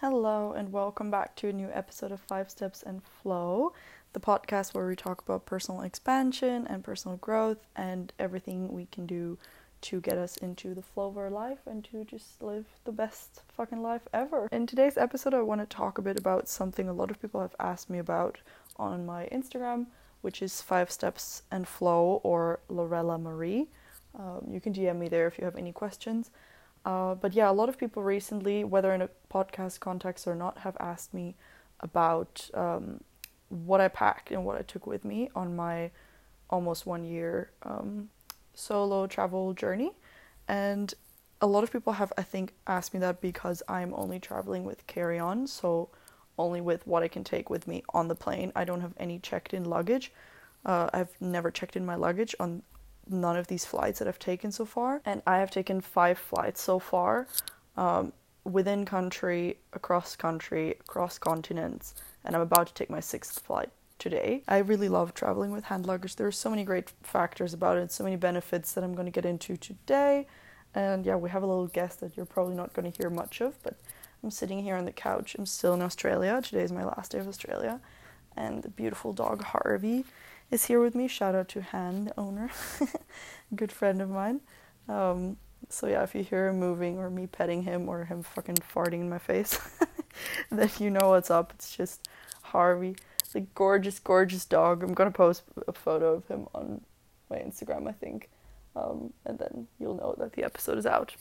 Hello, and welcome back to a new episode of Five Steps and Flow, the podcast where we talk about personal expansion and personal growth and everything we can do to get us into the flow of our life and to just live the best fucking life ever. In today's episode, I want to talk a bit about something a lot of people have asked me about on my Instagram, which is Five Steps and Flow or Lorella Marie. Um, you can DM me there if you have any questions. Uh, but yeah, a lot of people recently, whether in a podcast context or not, have asked me about um, what I packed and what I took with me on my almost one year um, solo travel journey. And a lot of people have, I think, asked me that because I'm only traveling with carry on, so only with what I can take with me on the plane. I don't have any checked in luggage. Uh, I've never checked in my luggage on none of these flights that I've taken so far. And I have taken five flights so far um, within country, across country, across continents, and I'm about to take my sixth flight today. I really love traveling with hand luggage. There are so many great factors about it, so many benefits that I'm going to get into today. And yeah, we have a little guest that you're probably not going to hear much of, but I'm sitting here on the couch. I'm still in Australia. Today is my last day of Australia. And the beautiful dog Harvey is here with me. Shout out to Han, the owner, good friend of mine. Um, so yeah, if you hear him moving or me petting him or him fucking farting in my face, then you know what's up. It's just Harvey, the gorgeous, gorgeous dog. I'm gonna post a photo of him on my Instagram, I think, um, and then you'll know that the episode is out.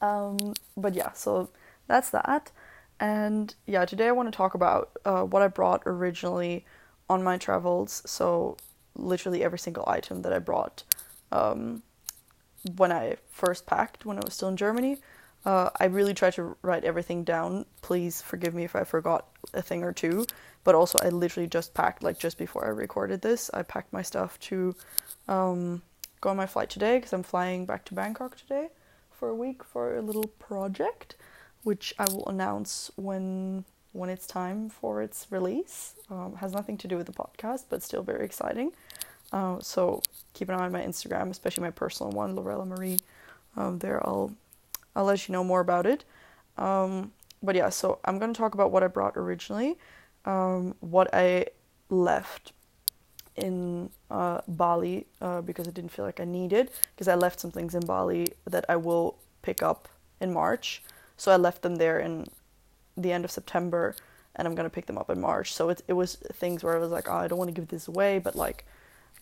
Um, but yeah, so that's that. And yeah, today I want to talk about uh, what I brought originally on my travels. So, literally every single item that I brought um, when I first packed, when I was still in Germany. Uh, I really tried to write everything down. Please forgive me if I forgot a thing or two. But also, I literally just packed, like just before I recorded this, I packed my stuff to um, go on my flight today because I'm flying back to Bangkok today for a week for a little project, which I will announce when when it's time for its release. Um, has nothing to do with the podcast, but still very exciting. Uh, so keep an eye on my Instagram, especially my personal one, Lorella Marie. Um, there, I'll I'll let you know more about it. Um, but yeah, so I'm gonna talk about what I brought originally, um, what I left in uh, Bali uh, because I didn't feel like I needed because I left some things in Bali that I will pick up in March. So I left them there in the end of September and I'm gonna pick them up in March. So it it was things where I was like, oh, I don't want to give this away, but like,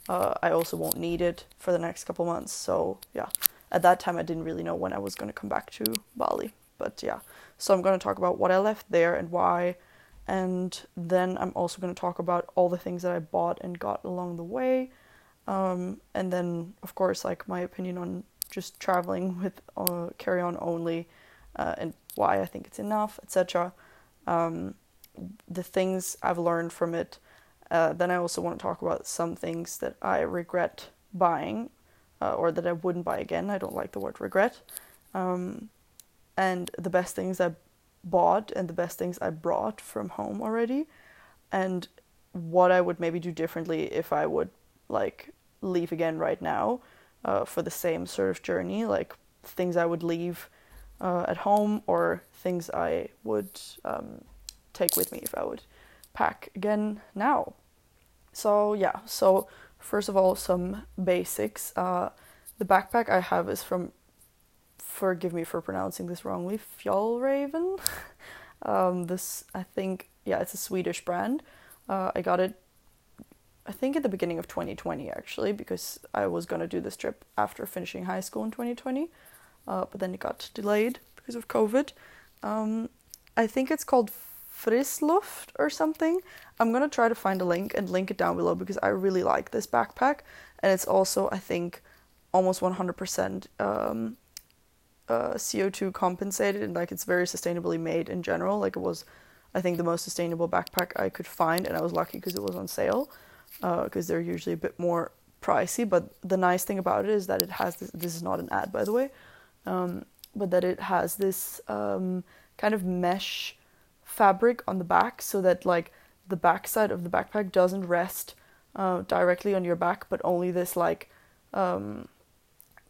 uh, I also won't need it for the next couple months. So yeah, at that time I didn't really know when I was gonna come back to Bali, but yeah. So I'm gonna talk about what I left there and why, and then I'm also gonna talk about all the things that I bought and got along the way, um, and then of course like my opinion on just traveling with uh, carry on only, uh, and why I think it's enough, etc. Um, the things I've learned from it. Uh, then I also want to talk about some things that I regret buying uh, or that I wouldn't buy again. I don't like the word regret. Um, and the best things I bought and the best things I brought from home already, and what I would maybe do differently if I would like leave again right now uh, for the same sort of journey, like things I would leave uh, at home or things I would um, take with me if I would pack again now. So, yeah, so first of all, some basics. Uh, the backpack I have is from, forgive me for pronouncing this wrongly, Fjallraven. um, this, I think, yeah, it's a Swedish brand. Uh, I got it, I think, at the beginning of 2020 actually, because I was gonna do this trip after finishing high school in 2020, uh, but then it got delayed because of COVID. Um, I think it's called Friluft or something. I'm gonna try to find a link and link it down below because I really like this backpack, and it's also I think almost 100% um, uh, CO2 compensated and like it's very sustainably made in general. Like it was, I think the most sustainable backpack I could find, and I was lucky because it was on sale because uh, they're usually a bit more pricey. But the nice thing about it is that it has this. This is not an ad, by the way, um, but that it has this um, kind of mesh fabric on the back so that like the back side of the backpack doesn't rest uh, directly on your back, but only this like um,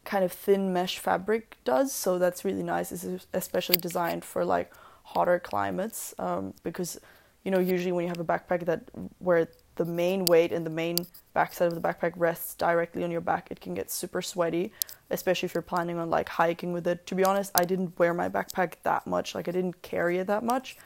kind of thin mesh fabric does. So that's really nice. It's especially designed for like hotter climates um, because you know usually when you have a backpack that where the main weight and the main backside of the backpack rests directly on your back. It can get super sweaty especially if you're planning on like hiking with it. To be honest i didn't wear my backpack that much. Like i didn't carry it that much.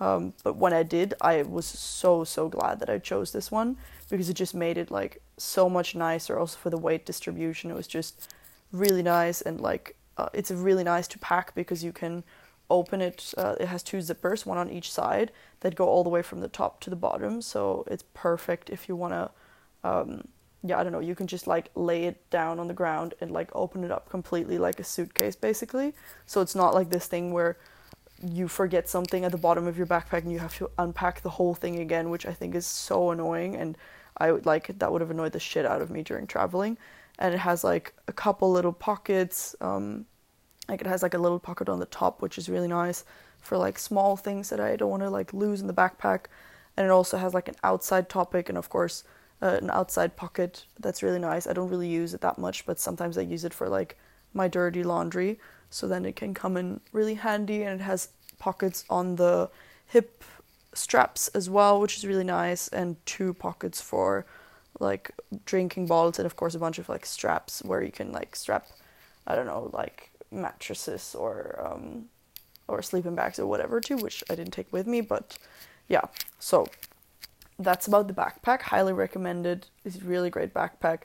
Um, but when i did i was so so glad that i chose this one because it just made it like so much nicer. Also for the weight distribution it was just really nice and like uh, it's really nice to pack because you can open it uh, it has two zippers one on each side that go all the way from the top to the bottom. So it's perfect if you want to um, yeah i don't know you can just like lay it down on the ground and like open it up completely like a suitcase basically. So it's not like this thing where you forget something at the bottom of your backpack and you have to unpack the whole thing again which i think is so annoying. And i would like that would have annoyed the shit out of me during traveling. And it has like a couple little pockets um, like it has like a little pocket on the top which is really nice for like small things that I don't want to like lose in the backpack and it also has like an outside topic and of course uh, an outside pocket that's really nice. I don't really use it that much but sometimes I use it for like my dirty laundry so then it can come in really handy and it has pockets on the hip straps as well which is really nice and two pockets for like drinking bottles and of course a bunch of like straps where you can like strap I don't know like mattresses or um, or sleeping bags or whatever too, which I didn't take with me. But yeah, so that's about the backpack. Highly recommended. It's really great backpack.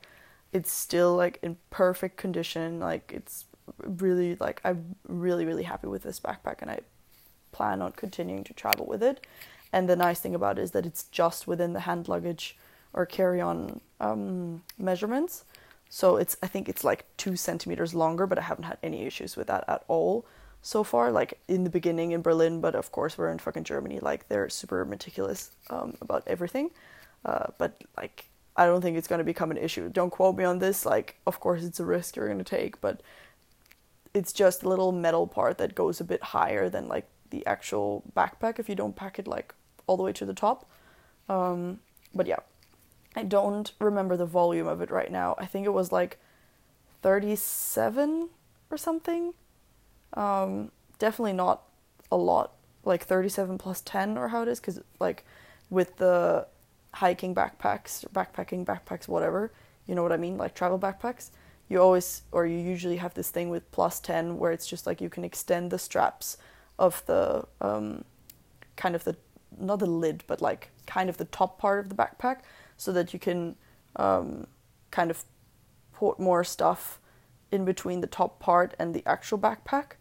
It's still like in perfect condition. Like it's really like I'm really really happy with this backpack, and I plan on continuing to travel with it. And the nice thing about it is that it's just within the hand luggage or carry on um, measurements. So it's I think it's like two centimeters longer, but I haven't had any issues with that at all so far. Like in the beginning in Berlin, but of course we're in fucking Germany. Like they're super meticulous um, about everything. Uh, but like I don't think it's gonna become an issue. Don't quote me on this. Like of course it's a risk you're gonna take, but it's just a little metal part that goes a bit higher than like the actual backpack if you don't pack it like all the way to the top. Um, but yeah, I don't remember the volume of it right now. I think it was like 37 or something. Um, definitely not a lot, like 37 plus 10 or how it is, because like with the hiking backpacks, backpacking backpacks, whatever, you know what I mean, like travel backpacks, you always, or you usually have this thing with plus 10 where it's just like you can extend the straps of the um, kind of the, not the lid, but like kind of the top part of the backpack so that you can um, kind of put more stuff in between the top part and the actual backpack.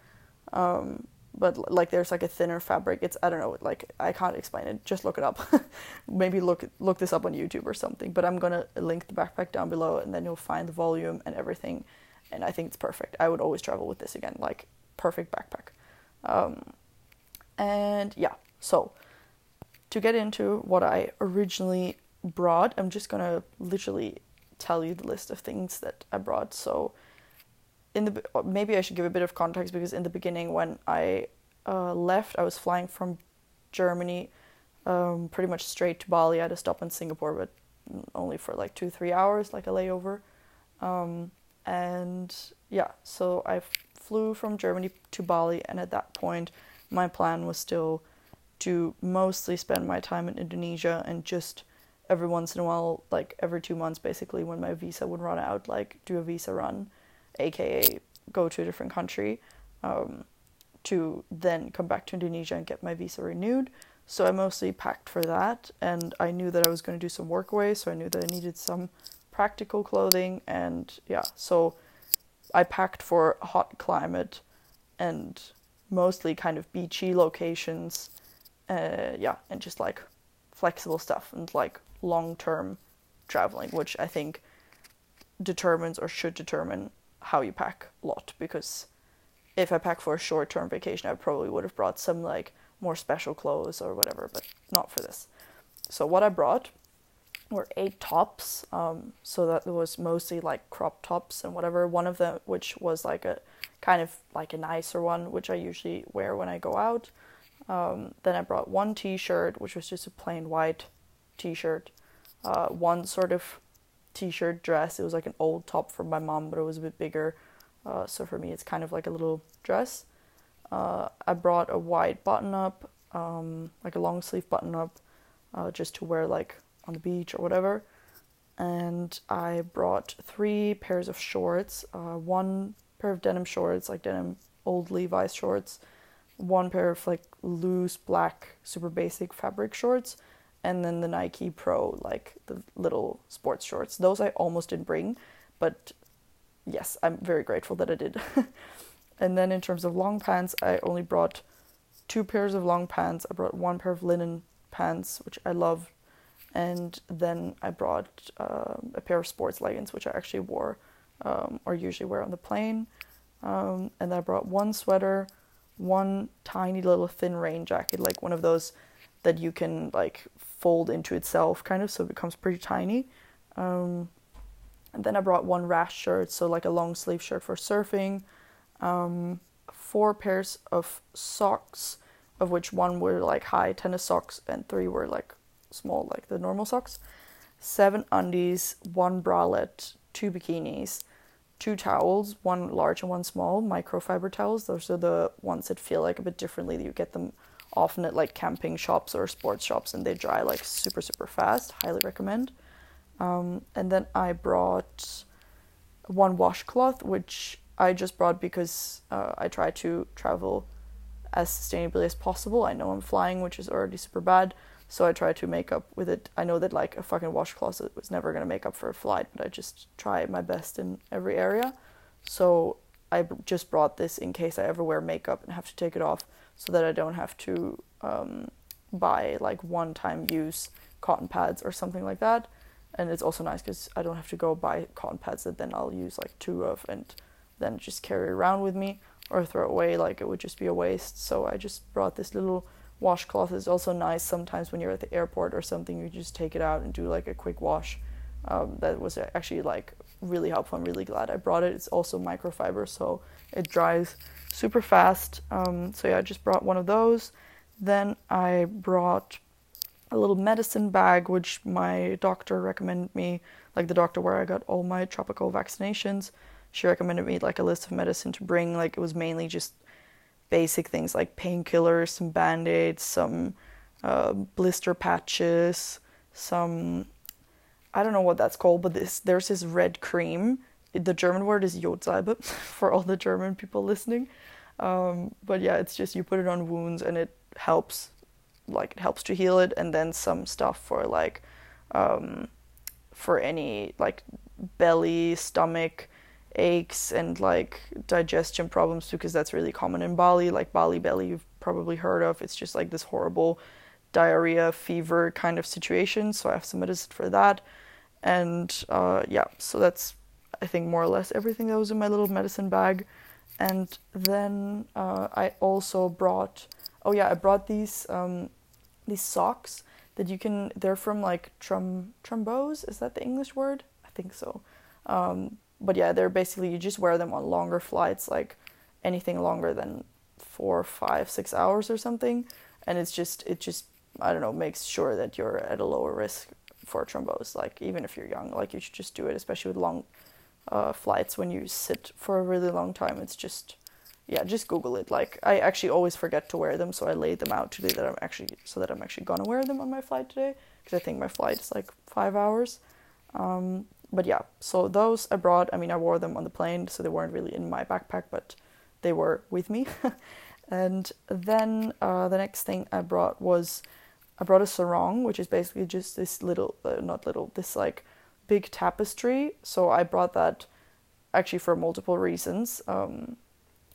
Um, but like there's like a thinner fabric. It's I don't know, like I can't explain it. Just look it up. Maybe look look this up on YouTube or something. But I'm gonna link the backpack down below, and then you'll find the volume and everything. And I think it's perfect. I would always travel with this again, like perfect backpack. Um, and yeah, so to get into what I originally brought. I'm just gonna literally tell you the list of things that I brought. So, in the maybe I should give a bit of context because in the beginning when I uh, left, I was flying from Germany, um, pretty much straight to Bali. I had to stop in Singapore, but only for like two three hours, like a layover. Um, and yeah, so I flew from Germany to Bali, and at that point, my plan was still to mostly spend my time in Indonesia and just every once in a while, like every two months, basically, when my visa would run out, like do a visa run, aka go to a different country, um, to then come back to Indonesia and get my visa renewed. So I mostly packed for that, and I knew that I was going to do some work away, so I knew that I needed some practical clothing, and yeah, so I packed for hot climate and mostly kind of beachy locations, uh, yeah, and just like flexible stuff and like long term traveling, which I think determines or should determine how you pack a lot. Because if I pack for a short term vacation, I probably would have brought some like more special clothes or whatever, but not for this. So, what I brought were eight tops. Um, so that was mostly like crop tops and whatever. One of them, which was like a kind of like a nicer one, which I usually wear when I go out. Um, then I brought one t shirt, which was just a plain white t shirt uh, one sort of t-shirt dress. It was like an old top from my mom, but it was a bit bigger. Uh, so for me, it's kind of like a little dress. uh, I brought a white button up, um, like a long sleeve button up, uh, just to wear like on the beach or whatever. And I brought three pairs of shorts, uh, one pair of denim shorts, like denim old Levi's shorts, one pair of like loose black, super basic fabric shorts, and then the Nike Pro, like the little sports shorts. Those I almost didn't bring, but yes, I'm very grateful that I did. and then in terms of long pants, I only brought two pairs of long pants. I brought one pair of linen pants, which I love, and then I brought uh, a pair of sports leggings, which I actually wore um, or usually wear on the plane. Um, and I brought one sweater, one tiny little thin rain jacket, like one of those that you can like fold into itself, kind of, so it becomes pretty tiny. Um, and then I brought one rash shirt, so like a long sleeve shirt for surfing. Um, four pairs of socks, of which one were like high tennis socks and three were like small, like the normal socks. Seven undies, one bralette, two bikinis, two towels, one large and one small, microfiber towels. Those are the ones that feel like a bit differently. That you get them often at like camping shops or sports shops and they dry like super, super fast. Highly recommend. Um, and then I brought one washcloth, which I just brought because uh, I try to travel as sustainably as possible. I know I'm flying, which is already super bad, so I try to make up with it. I know that like a fucking washcloth was never gonna make up for a flight, but I just try my best in every area. So I just brought this in case I ever wear makeup and have to take it off, so that I don't have to um, buy like one-time use cotton pads or something like that. And it's also nice because I don't have to go buy cotton pads that then I'll use like two of and then just carry around with me or throw away like it would just be a waste. So I just brought this little washcloth It's also nice sometimes when you're at the airport or something you just take it out and do like a quick wash um, that was actually like really helpful i'm really glad i brought it it's also microfiber so it dries super fast. Um, so yeah i just brought one of those. Then i brought a little medicine bag which my doctor recommended me like the doctor where i got all my tropical vaccinations. She recommended me like a list of medicine to bring. Like it was mainly just basic things like painkillers, some band aids, some uh, blister patches, some I don't know what that's called, but this there's this red cream. The German word is Jodsalbe for all the German people listening. Um, but yeah, it's just you put it on wounds and it helps, like it helps to heal it, and then some stuff for like, um, for any like belly, stomach, aches and like digestion problems too, because that's really common in Bali. Like Bali belly, you've probably heard of. It's just like this horrible diarrhea, fever kind of situation. So I have some medicine for that. And uh, yeah, so that's I think more or less everything that was in my little medicine bag. And then uh, I also brought oh yeah, I brought these um, these socks that you can they're from like trum trumbos, is that the English word? I think so. Um, but yeah, they're basically you just wear them on longer flights, like anything longer than four, five, six hours or something, and it's just it just I don't know makes sure that you're at a lower risk for thrombose. Like even if you're young, like you should just do it, especially with long uh, flights when you sit for a really long time. It's just yeah, just Google it. Like I actually always forget to wear them, so I laid them out today that I'm actually so that I'm actually gonna wear them on my flight today because I think my flight is like five hours. Um, but yeah, so those I brought. I mean, I wore them on the plane, so they weren't really in my backpack, but they were with me. and then uh, the next thing I brought was I brought a sarong, which is basically just this little, uh, not little, this like big tapestry. So I brought that actually for multiple reasons. Um,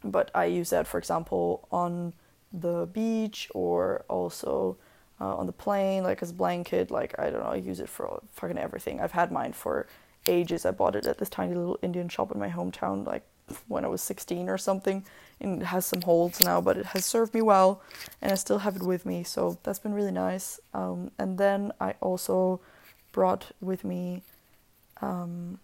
but I use that, for example, on the beach or also uh, on the plane, like as a blanket. Like I don't know, I use it for fucking everything. I've had mine for ages. I bought it at this tiny little Indian shop in my hometown, like when I was 16 or something. And it has some holes now, but it has served me well, and I still have it with me. So that's been really nice. Um, and then I also brought with me. Um,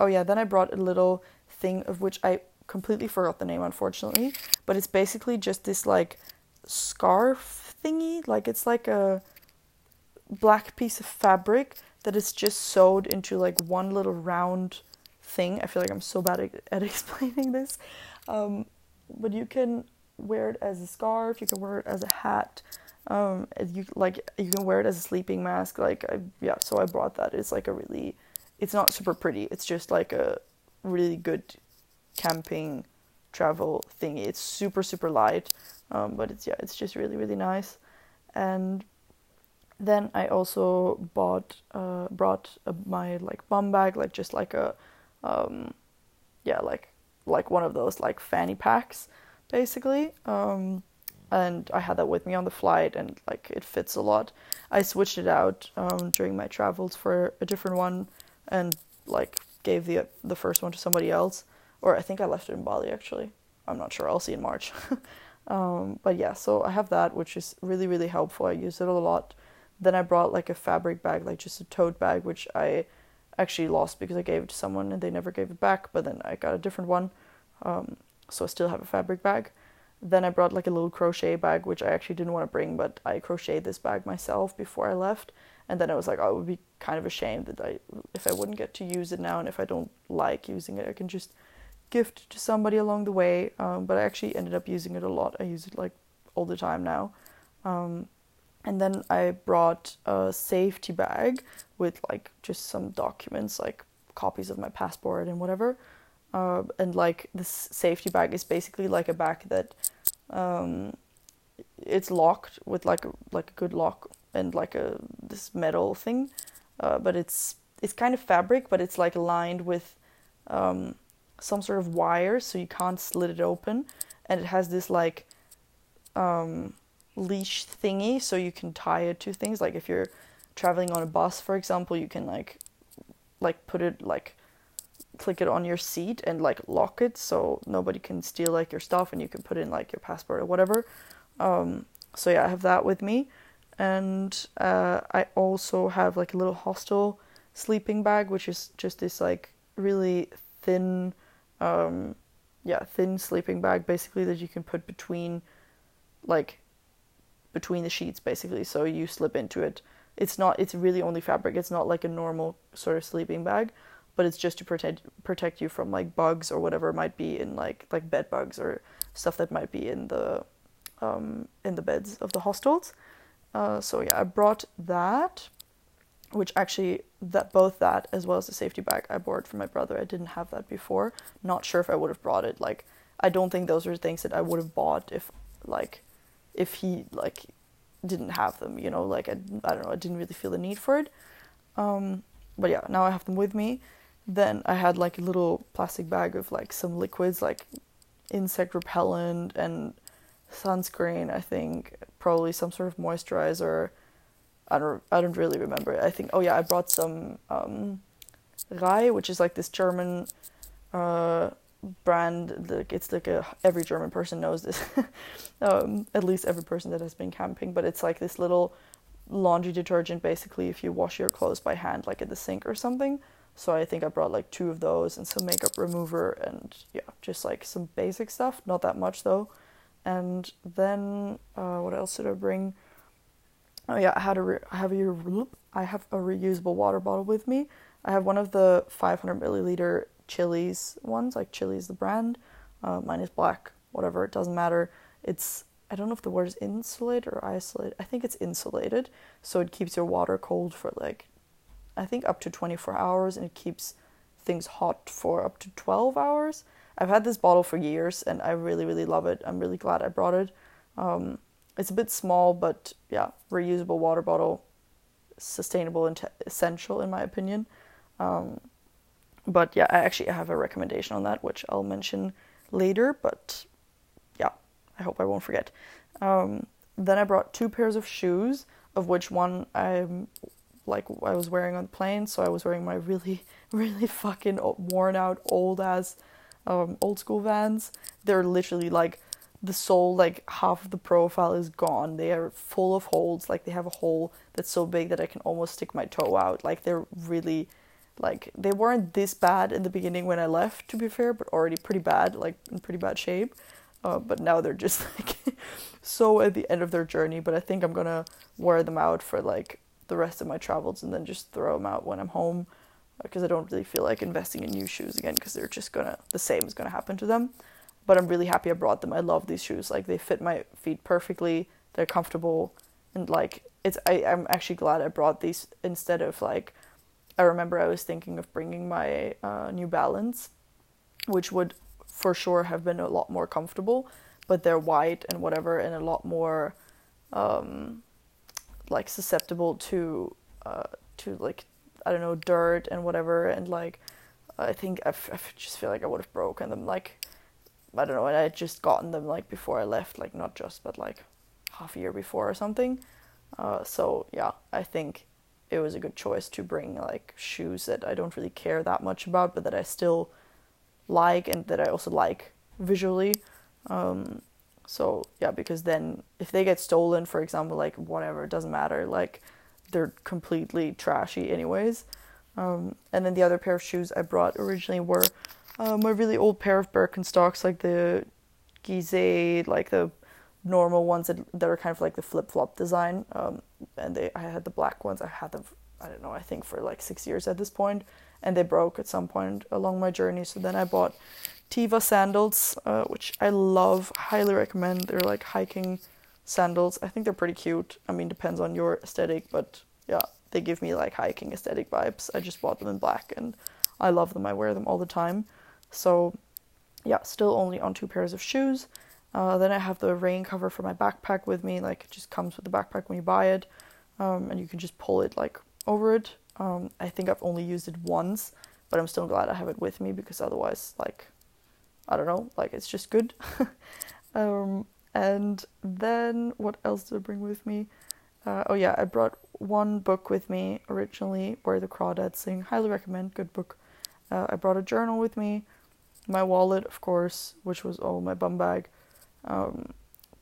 oh yeah, then I brought a little thing of which I completely forgot the name, unfortunately. But it's basically just this like scarf thingy. Like it's like a black piece of fabric that is just sewed into like one little round thing. I feel like I'm so bad at, explaining this. Um, but you can wear it as a scarf. You can wear it as a hat. Um, you like you can wear it as a sleeping mask. Like I, yeah, so I brought that. It's like a really, it's not super pretty. It's just like a really good camping travel thingy. It's super super light, um, but it's yeah, it's just really really nice. And then I also bought uh, brought a, my like bum bag, like just like a, um, yeah, like like one of those like fanny packs, basically. Um, and I had that with me on the flight, and like it fits a lot. I switched it out um, during my travels for a different one, and like gave the the first one to somebody else, or I think I left it in Bali actually. I'm not sure. I'll see in March. um, but yeah, so I have that, which is really really helpful. I use it a lot. Then I brought like a fabric bag, like just a tote bag, which I actually lost because I gave it to someone and they never gave it back. But then I got a different one, um, so I still have a fabric bag. Then I brought like a little crochet bag, which I actually didn't want to bring, but I crocheted this bag myself before I left. And then I was like, oh, it would be kind of a shame that I, if I wouldn't get to use it now, and if I don't like using it, I can just gift to somebody along the way. Um, but I actually ended up using it a lot. I use it like all the time now. Um, and then I brought a safety bag with like just some documents, like copies of my passport and whatever. Uh, and like this safety bag is basically like a bag that um, it's locked with like a, like a good lock and like a this metal thing, uh, but it's it's kind of fabric, but it's like lined with um, some sort of wire, so you can't slit it open, and it has this like um, leash thingy, so you can tie it to things. Like if you're traveling on a bus, for example, you can like like put it like click it on your seat and like lock it so nobody can steal like your stuff and you can put in like your passport or whatever. Um, so yeah, I have that with me, and uh, I also have like a little hostel sleeping bag, which is just this like really thin, um, yeah, thin sleeping bag basically that you can put between, like, between the sheets basically. So you slip into it. It's not. It's really only fabric. It's not like a normal sort of sleeping bag but it's just to protect protect you from like bugs or whatever might be in like like bed bugs or stuff that might be in the um, in the beds of the hostels. Uh, so yeah, I brought that, which actually that both that as well as the safety bag I bought for my brother. I didn't have that before. Not sure if I would have brought it. Like I don't think those are things that I would have bought if like if he like didn't have them. You know, like I I don't know. I didn't really feel the need for it. Um, but yeah, now I have them with me. Then I had like a little plastic bag of like some liquids like insect repellent and sunscreen, I think, probably some sort of moisturizer. I don't I don't really remember. I think oh yeah, I brought some um Rei, which is like this German uh brand like it's like a every German person knows this. um at least every person that has been camping, but it's like this little laundry detergent basically if you wash your clothes by hand like at the sink or something. So I think I brought like two of those and some makeup remover and yeah, just like some basic stuff. Not that much though. And then uh, what else did I bring? Oh yeah, I had a re- I have a I have a reusable water bottle with me. I have one of the 500 milliliter Chilly's ones, like Chilly's the brand. Uh, mine is black, whatever. It doesn't matter. It's I don't know if the word is insulated or isolate. I think it's insulated, so it keeps your water cold for like I think up to 24 hours and it keeps things hot for up to 12 hours. I've had this bottle for years and I really, really love it. I'm really glad I brought it. Um, it's a bit small, but yeah, reusable water bottle, sustainable and t- essential in my opinion. Um, but yeah, I actually have a recommendation on that, which I'll mention later. But yeah, I hope I won't forget. Um, then I brought two pairs of shoes, of which one I'm like I was wearing on the plane. So I was wearing my really, really fucking worn out old ass um, old school vans. They're literally like the sole, like half of the profile is gone. They are full of holes. Like they have a hole that's so big that I can almost stick my toe out. Like they're really, like they weren't this bad in the beginning when I left, to be fair, but already pretty bad, like in pretty bad shape. Uh, but now they're just like so at the end of their journey. But I think I'm gonna wear them out for like the rest of my travels and then just throw them out when I'm home because I don't really feel like investing in new shoes again because they're just gonna the same is gonna happen to them. but I'm really happy I brought them. I love these shoes. Like they fit my feet perfectly. They're comfortable and like it's I, I'm actually glad I brought these instead of like I remember I was thinking of bringing my uh, New Balance, which would for sure have been a lot more comfortable, but they're white and whatever and a lot more um, like susceptible to uh, to like I don't know dirt and whatever and like I think I, just feel like I would have broken them like I don't know and I had just gotten them like before I left like not just but like half a year before or something. Uh, so yeah I think it was a good choice to bring like shoes that I don't really care that much about but that I still like and that I also like visually. Um, so yeah because then if they get stolen for example like whatever it doesn't matter like they're completely trashy anyways um, and then the other pair of shoes I brought originally were um, a really old pair of Birkenstocks, like the Gizeh, like the normal ones that, that are kind of like the flip flop design. Um, and they, I had the black ones. I had them, I don't know, I think for like six years at this point, and they broke at some point along my journey. So then I bought Teva sandals, uh, which I love, highly recommend. They're like hiking sandals. I think they're pretty cute. I mean, depends on your aesthetic, but yeah, they give me like hiking aesthetic vibes. I just bought them in black and I love them. I wear them all the time. So, yeah, still only on two pairs of shoes. Uh, then I have the rain cover for my backpack with me. Like, it just comes with the backpack when you buy it, um, and you can just pull it like over it. Um, I think I've only used it once, but I'm still glad I have it with me because otherwise, like, I don't know, like it's just good. um, and then what else did I bring with me? Uh, oh yeah, I brought one book with me originally, Where the Crawdads Sing. Highly recommend, good book. Uh, I brought a journal with me, my wallet, of course, which was all my bum bag. Um,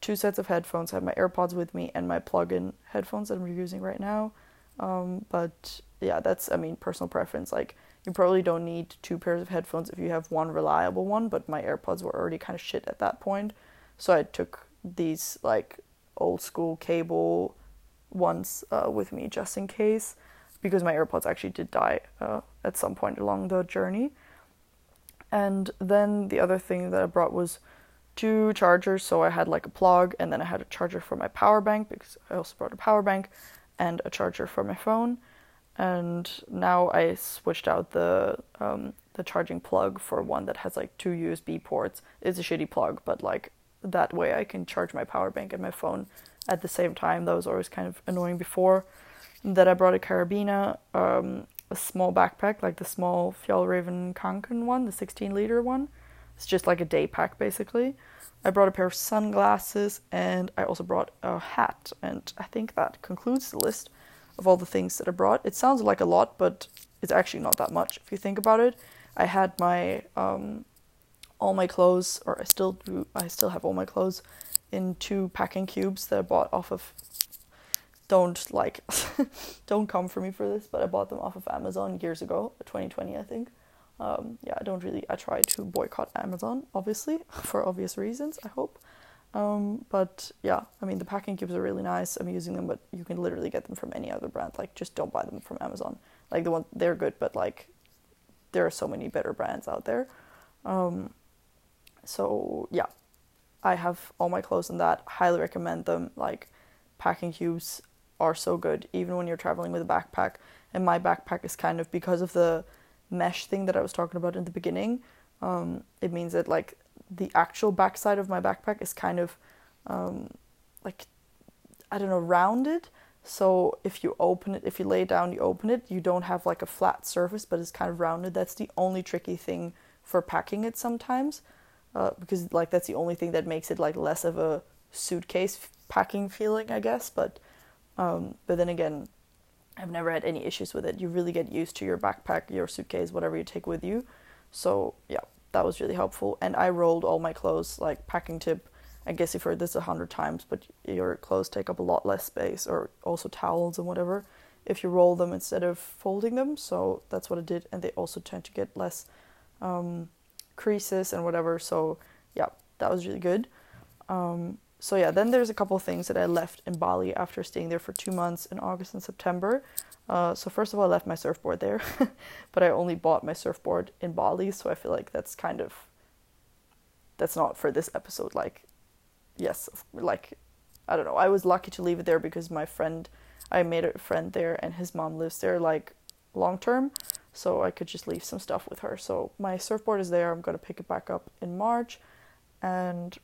two sets of headphones. I have my AirPods with me and my plug-in headphones that I'm using right now. Um, but yeah, that's I mean personal preference. Like you probably don't need two pairs of headphones if you have one reliable one. But my AirPods were already kind of shit at that point, so I took these like old school cable ones uh, with me just in case, because my AirPods actually did die uh, at some point along the journey. And then the other thing that I brought was two chargers. So I had like a plug, and then I had a charger for my power bank because I also brought a power bank and a charger for my phone. And now I switched out the um, the charging plug for one that has like two USB ports. It's a shitty plug, but like that way I can charge my power bank and my phone at the same time. That was always kind of annoying before. That I brought a carabiner, um, a small backpack, like the small Fjallraven Kanken one, the 16 liter one. It's just like a day pack basically. I brought a pair of sunglasses and I also brought a hat. And I think that concludes the list of all the things that I brought. It sounds like a lot, but it's actually not that much if you think about it. I had my um, all my clothes, or I still do. I still have all my clothes in two packing cubes that I bought off of. Don't like, don't come for me for this, but I bought them off of Amazon years ago, 2020, I think. Um, yeah, I don't really. I try to boycott Amazon, obviously, for obvious reasons. I hope. Um, but yeah, I mean the packing cubes are really nice. I'm using them, but you can literally get them from any other brand. Like, just don't buy them from Amazon. Like the one they're good, but like there are so many better brands out there. Um, so yeah, I have all my clothes in that. Highly recommend them. Like packing cubes are so good, even when you're traveling with a backpack. And my backpack is kind of because of the mesh thing that I was talking about in the beginning. Um, it means that like the actual backside of my backpack is kind of um, like I don't know rounded. So if you open it, if you lay it down, you open it, you don't have like a flat surface, but it's kind of rounded. That's the only tricky thing for packing it sometimes uh, because like that's the only thing that makes it like less of a suitcase packing feeling, I guess. But um, but then again, I've never had any issues with it. You really get used to your backpack, your suitcase, whatever you take with you. So yeah, that was really helpful. And I rolled all my clothes like packing tip. I guess you've heard this a hundred times, but your clothes take up a lot less space, or also towels and whatever, if you roll them instead of folding them. So that's what I did, and they also tend to get less um, creases and whatever. So yeah, that was really good. Um, so yeah, then there's a couple things that I left in Bali after staying there for two months in August and September. Uh, so first of all, I left my surfboard there, but I only bought my surfboard in Bali, so I feel like that's kind of that's not for this episode. Like, yes, like, I don't know. I was lucky to leave it there because my friend, I made a friend there, and his mom lives there like long term, so I could just leave some stuff with her. So my surfboard is there. I'm gonna pick it back up in March, and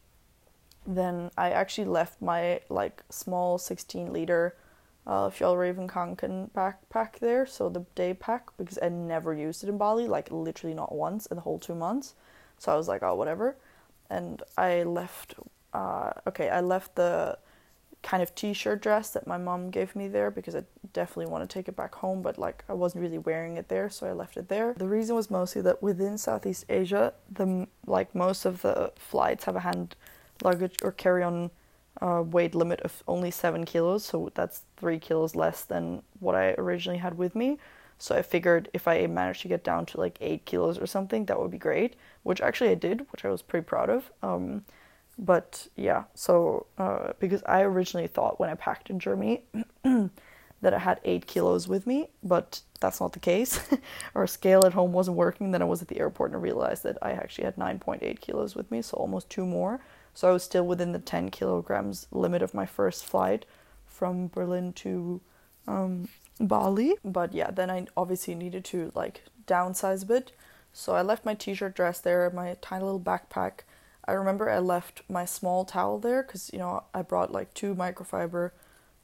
then I actually left my like small 16 liter uh, Fjallraven Kanken backpack there, so the day pack, because I never used it in Bali, like literally not once in the whole two months. So I was like, oh, whatever. And I left, uh, okay, I left the kind of t-shirt dress that my mom gave me there because I definitely want to take it back home but like I wasn't really wearing it there so I left it there. The reason was mostly that within Southeast Asia the like most of the flights have a hand luggage or carry-on uh, weight limit of only 7 kilos so that's 3 kilos less than what I originally had with me. So I figured if I managed to get down to like 8 kilos or something that would be great, which actually I did, which I was pretty proud of. Um, but yeah, so uh, because I originally thought when I packed in Germany that I had eight kilos with me, but that's not the case. Our scale at home wasn't working. Then I was at the airport and I realized that I actually had 9.8 kilos with me, so almost two more. So I was still within the 10 kilograms limit of my first flight from Berlin to um, Bali. But yeah, then I obviously needed to like downsize a bit. So I left my t shirt dress there, my tiny little backpack I remember I left my small towel there because you know I brought like two microfiber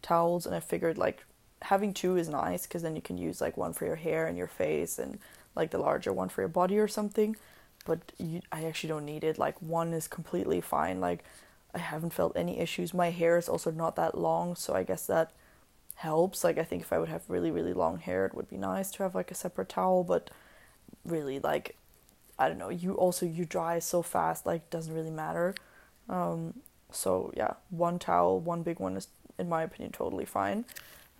towels and I figured like having two is nice because then you can use like one for your hair and your face and like the larger one for your body or something. But you, I actually don't need it. Like one is completely fine. Like I haven't felt any issues. My hair is also not that long, so I guess that helps. Like I think if I would have really really long hair, it would be nice to have like a separate towel. But really, like I don't know, you also you dry so fast, like doesn't really matter. Um, so yeah, one towel, one big one is in my opinion totally fine.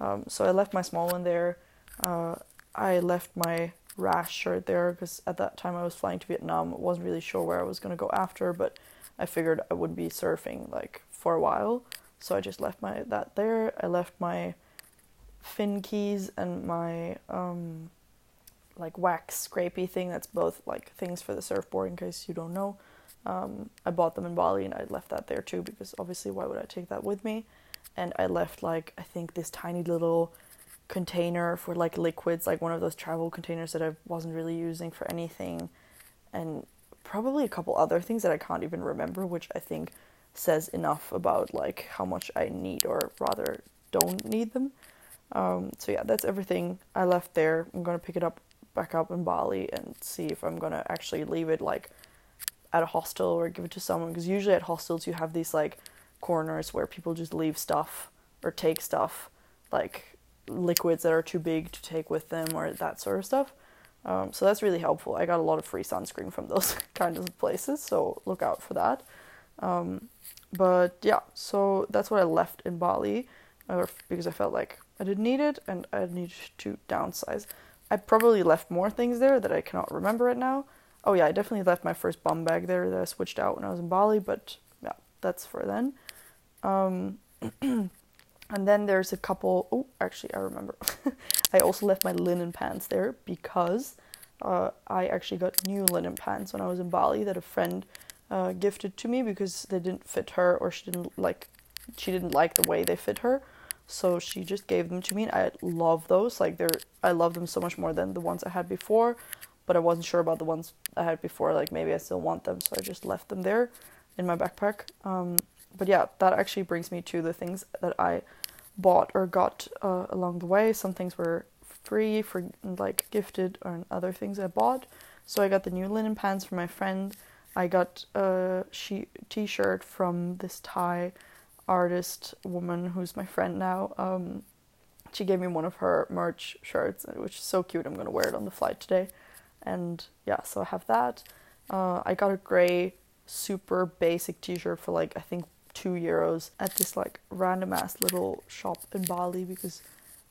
Um, so I left my small one there. Uh, I left my rash shirt there because at that time I was flying to Vietnam. wasn't really sure where I was gonna go after, but I figured I would be surfing like for a while, so I just left my that there. I left my fin keys and my um, like wax scrapey thing that's both like things for the surfboard in case you don't know. Um, I bought them in Bali and I left that there too because obviously why would I take that with me? And I left like I think this tiny little container for like liquids, like one of those travel containers that I wasn't really using for anything, and probably a couple other things that I can't even remember, which I think says enough about like how much I need or rather don't need them. Um, so yeah, that's everything I left there. I'm gonna pick it up back up in Bali and see if I'm gonna actually leave it like at a hostel or give it to someone because usually at hostels you have these like corners where people just leave stuff or take stuff like liquids that are too big to take with them or that sort of stuff. Um, so that's really helpful. I got a lot of free sunscreen from those kinds of places, so look out for that. Um, but yeah, so that's what I left in Bali uh, because I felt like I didn't need it and I needed to downsize. I probably left more things there that I cannot remember right now. Oh yeah, I definitely left my first bum bag there that I switched out when I was in Bali, but yeah, that's for then. Um, and then there's a couple. Oh, actually, I remember. I also left my linen pants there because uh, I actually got new linen pants when I was in Bali that a friend uh, gifted to me because they didn't fit her or she didn't like she didn't like the way they fit her. So she just gave them to me, and I love those. Like they're, I love them so much more than the ones I had before. But I wasn't sure about the ones I had before. Like maybe I still want them, so I just left them there in my backpack. Um, but yeah, that actually brings me to the things that I bought or got uh, along the way. Some things were free for like gifted, or other things I bought. So I got the new linen pants from my friend. I got a she t-shirt from this Thai artist woman who's my friend now. Um, she gave me one of her merch shirts, which is so cute. I'm gonna wear it on the flight today, and yeah, so I have that. Uh, I got a gray, super basic T-shirt for like I think two euros at this like random ass little shop in Bali because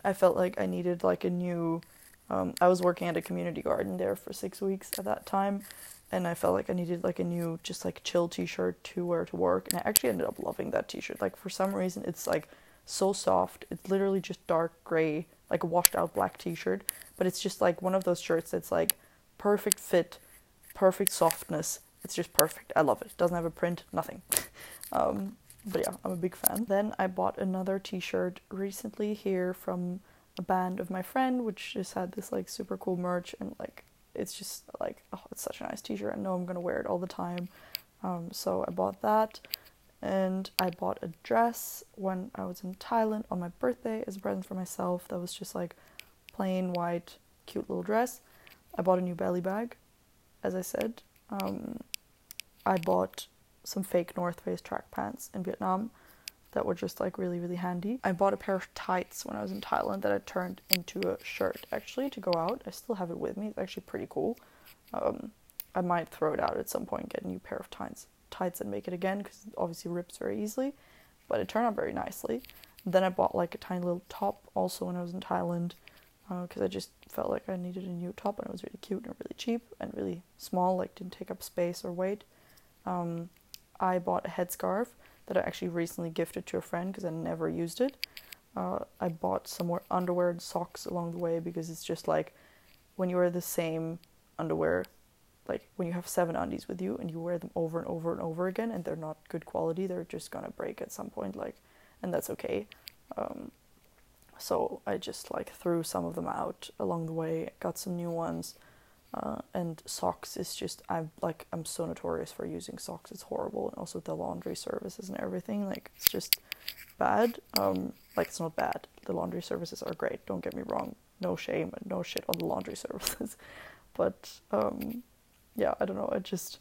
I felt like I needed like a new. Um, I was working at a community garden there for six weeks at that time, and I felt like I needed like a new just like chill t-shirt to wear to work and I actually ended up loving that t-shirt like for some reason it's like so soft it's literally just dark gray like a washed out black t-shirt but it's just like one of those shirts that's like perfect fit perfect softness it's just perfect. I love it. Doesn't have a print, nothing. um, but yeah, I'm a big fan. Then I bought another T-shirt recently here from a band of my friend, which just had this like super cool merch and like it's just like oh, it's such a nice T-shirt. I know I'm gonna wear it all the time. Um, so I bought that, and I bought a dress when I was in Thailand on my birthday as a present for myself. That was just like plain white, cute little dress. I bought a new belly bag, as I said. Um, I bought some fake North Face track pants in Vietnam that were just like really really handy. I bought a pair of tights when I was in Thailand that I turned into a shirt actually to go out. I still have it with me. It's actually pretty cool. Um, I might throw it out at some point, get a new pair of tights, tights and make it again because it obviously rips very easily. But it turned out very nicely. Then I bought like a tiny little top also when I was in Thailand because uh, I just felt like I needed a new top and it was really cute and really cheap and really small, like didn't take up space or weight. Um, I bought a headscarf that I actually recently gifted to a friend because I never used it. Uh, I bought some more underwear and socks along the way because it's just like when you wear the same underwear, like when you have seven undies with you and you wear them over and over and over again and they're not good quality, they're just gonna break at some point, like, and that's okay. Um, so I just like threw some of them out along the way, got some new ones. Uh, and socks is just I'm like I'm so notorious for using socks. It's horrible, and also the laundry services and everything. Like it's just bad. Um, like it's not bad. The laundry services are great. Don't get me wrong. No shame and no shit on the laundry services, but um, yeah, I don't know. I just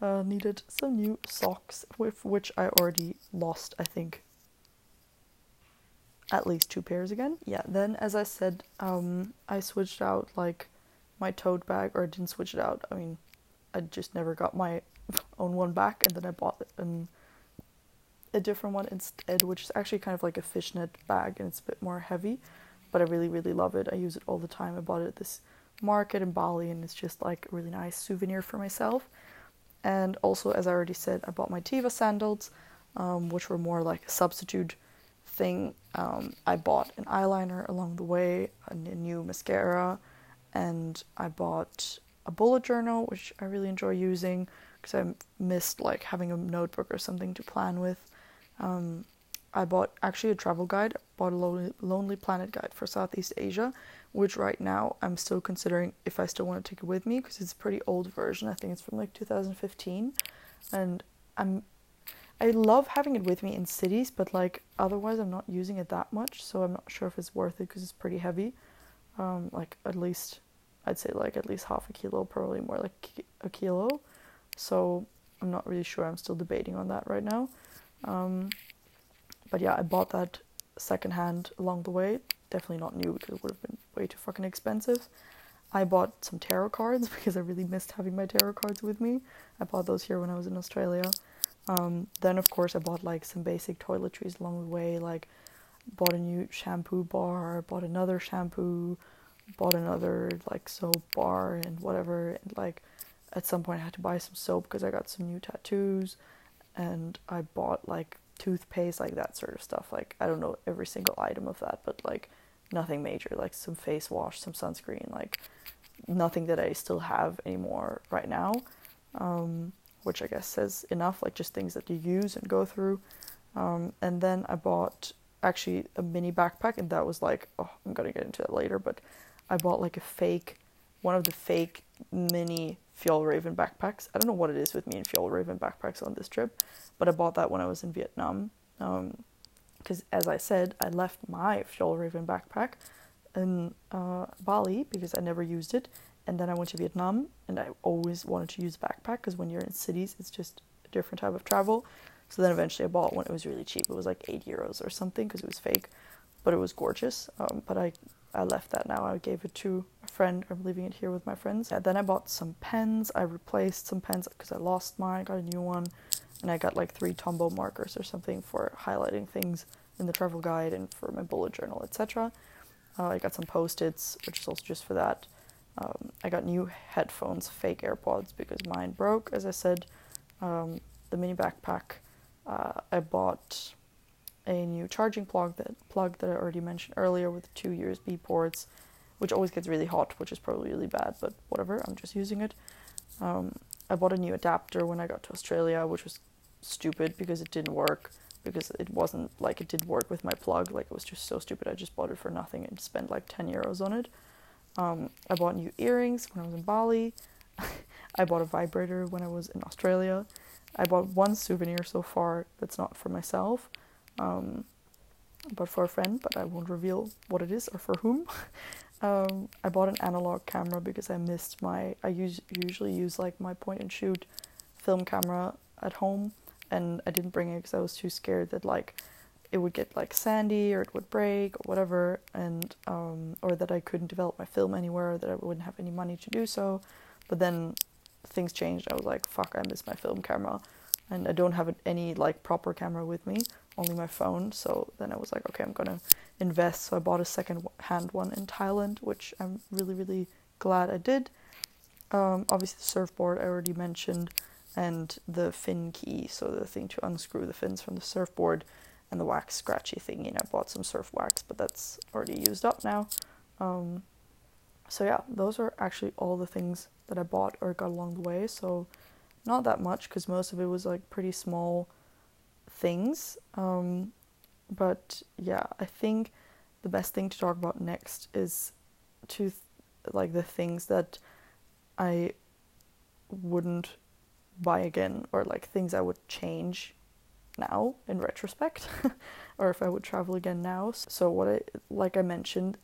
uh, needed some new socks, with which I already lost. I think at least two pairs again. Yeah. Then, as I said, um, I switched out like my tote bag, or I didn't switch it out. I mean, I just never got my own one back, and then I bought an, a different one instead, which is actually kind of like a fishnet bag, and it's a bit more heavy, but I really, really love it. I use it all the time. I bought it at this market in Bali, and it's just like a really nice souvenir for myself. And also, as I already said, I bought my Teva sandals, um, which were more like a substitute thing. Um, I bought an eyeliner along the way, a new mascara, and I bought a bullet journal, which I really enjoy using because I missed like having a notebook or something to plan with. Um, I bought actually a travel guide, bought a Lonely, Lonely Planet guide for Southeast Asia, which right now I'm still considering if I still want to take it with me because it's a pretty old version. I think it's from like 2015, and I'm I love having it with me in cities, but like otherwise I'm not using it that much, so I'm not sure if it's worth it because it's pretty heavy um, like at least I'd say like at least half a kilo, probably more like a kilo. So I'm not really sure. I'm still debating on that right now. Um, but yeah, I bought that secondhand along the way. Definitely not new because it would have been way too fucking expensive. I bought some tarot cards because I really missed having my tarot cards with me. I bought those here when I was in Australia. Um, then of course I bought like some basic toiletries along the way, like bought a new shampoo bar, bought another shampoo, bought another like soap bar and whatever. And like at some point I had to buy some soap because I got some new tattoos, and I bought like toothpaste, like that sort of stuff. Like I don't know every single item of that, but like nothing major, like some face wash, some sunscreen, like nothing that I still have anymore right now. Um, which I guess says enough, like just things that you use and go through. Um, and then I bought actually a mini backpack, and that was like, oh, I'm gonna get into that later, but I bought like a fake, one of the fake mini Fjallraven backpacks. I don't know what it is with me and Fjallraven backpacks on this trip, but I bought that when I was in Vietnam. Because um, as I said, I left my Fjallraven backpack in uh, Bali because I never used it, and then I went to Vietnam, and I always wanted to use a backpack because when you're in cities, it's just a different type of travel. So then eventually I bought one. It was really cheap. It was like eight euros or something because it was fake, but it was gorgeous. Um, but I I left that now. I gave it to a friend. I'm leaving it here with my friends. Then I bought some pens. I replaced some pens because I lost mine. I got a new one, and I got like three Tombow markers or something for highlighting things in the travel guide and for my bullet journal, etc. Uh, I got some post-its, which is also just for that. Um, I got new headphones, fake AirPods, because mine broke, as I said. Um, the mini backpack uh, I bought a new charging plug that plug that I already mentioned earlier with two USB ports, which always gets really hot, which is probably really bad, but whatever. I'm just using it. Um, I bought a new adapter when I got to Australia, which was stupid because it didn't work because it wasn't like it did work with my plug. Like it was just so stupid. I just bought it for nothing and spent like 10 euros on it. Um, I bought new earrings when I was in Bali. I bought a vibrator when I was in Australia. I bought one souvenir so far that's not for myself, um, but for a friend, but I won't reveal what it is or for whom. um, I bought an analog camera because I missed my. I use, usually use like my point and shoot film camera at home, and I didn't bring it because I was too scared that like it would get like sandy or it would break or whatever, and um, or that I couldn't develop my film anywhere, that I wouldn't have any money to do so. But then things changed. I was like, fuck, I miss my film camera, and I don't have any like proper camera with me, only my phone. So then I was like, okay, I'm gonna invest. So I bought a second hand one in Thailand, which I'm really really glad I did. Um, obviously, the surfboard I already mentioned, and the fin key, so the thing to unscrew the fins from the surfboard, and the wax scratchy thing. You know, I bought some surf wax, but that's already used up now. Um, so yeah, those are actually all the things that I bought or got along the way. So not that much because most of it was like pretty small things. Um, but yeah, I think the best thing to talk about next is to th- like the things that I wouldn't buy again or like things I would change now in retrospect or if I would travel again now. So what I like I mentioned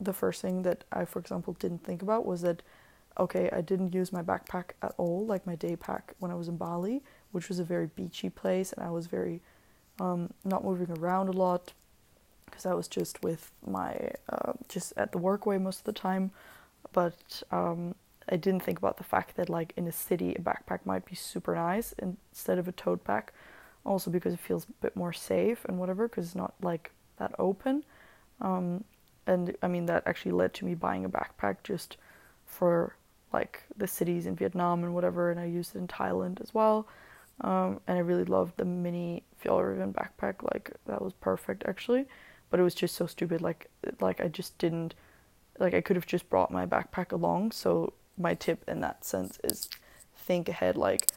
the first thing that I for example didn't think about was that okay, I didn't use my backpack at all, like my day pack when I was in Bali, which was a very beachy place and I was very um, not moving around a lot because I was just with my uh, just at the Workaway most of the time. But um, I didn't think about the fact that like in a city a backpack might be super nice instead of a tote bag, also because it feels a bit more safe and whatever because it's not like that open. Um, and I mean that actually led to me buying a backpack just for like the cities in Vietnam and whatever, and I used it in Thailand as well. Um, and I really loved the mini Fjällräven backpack. Like that was perfect actually, but it was just so stupid. Like like I just didn't like I could have just brought my backpack along. So my tip in that sense is think ahead. Like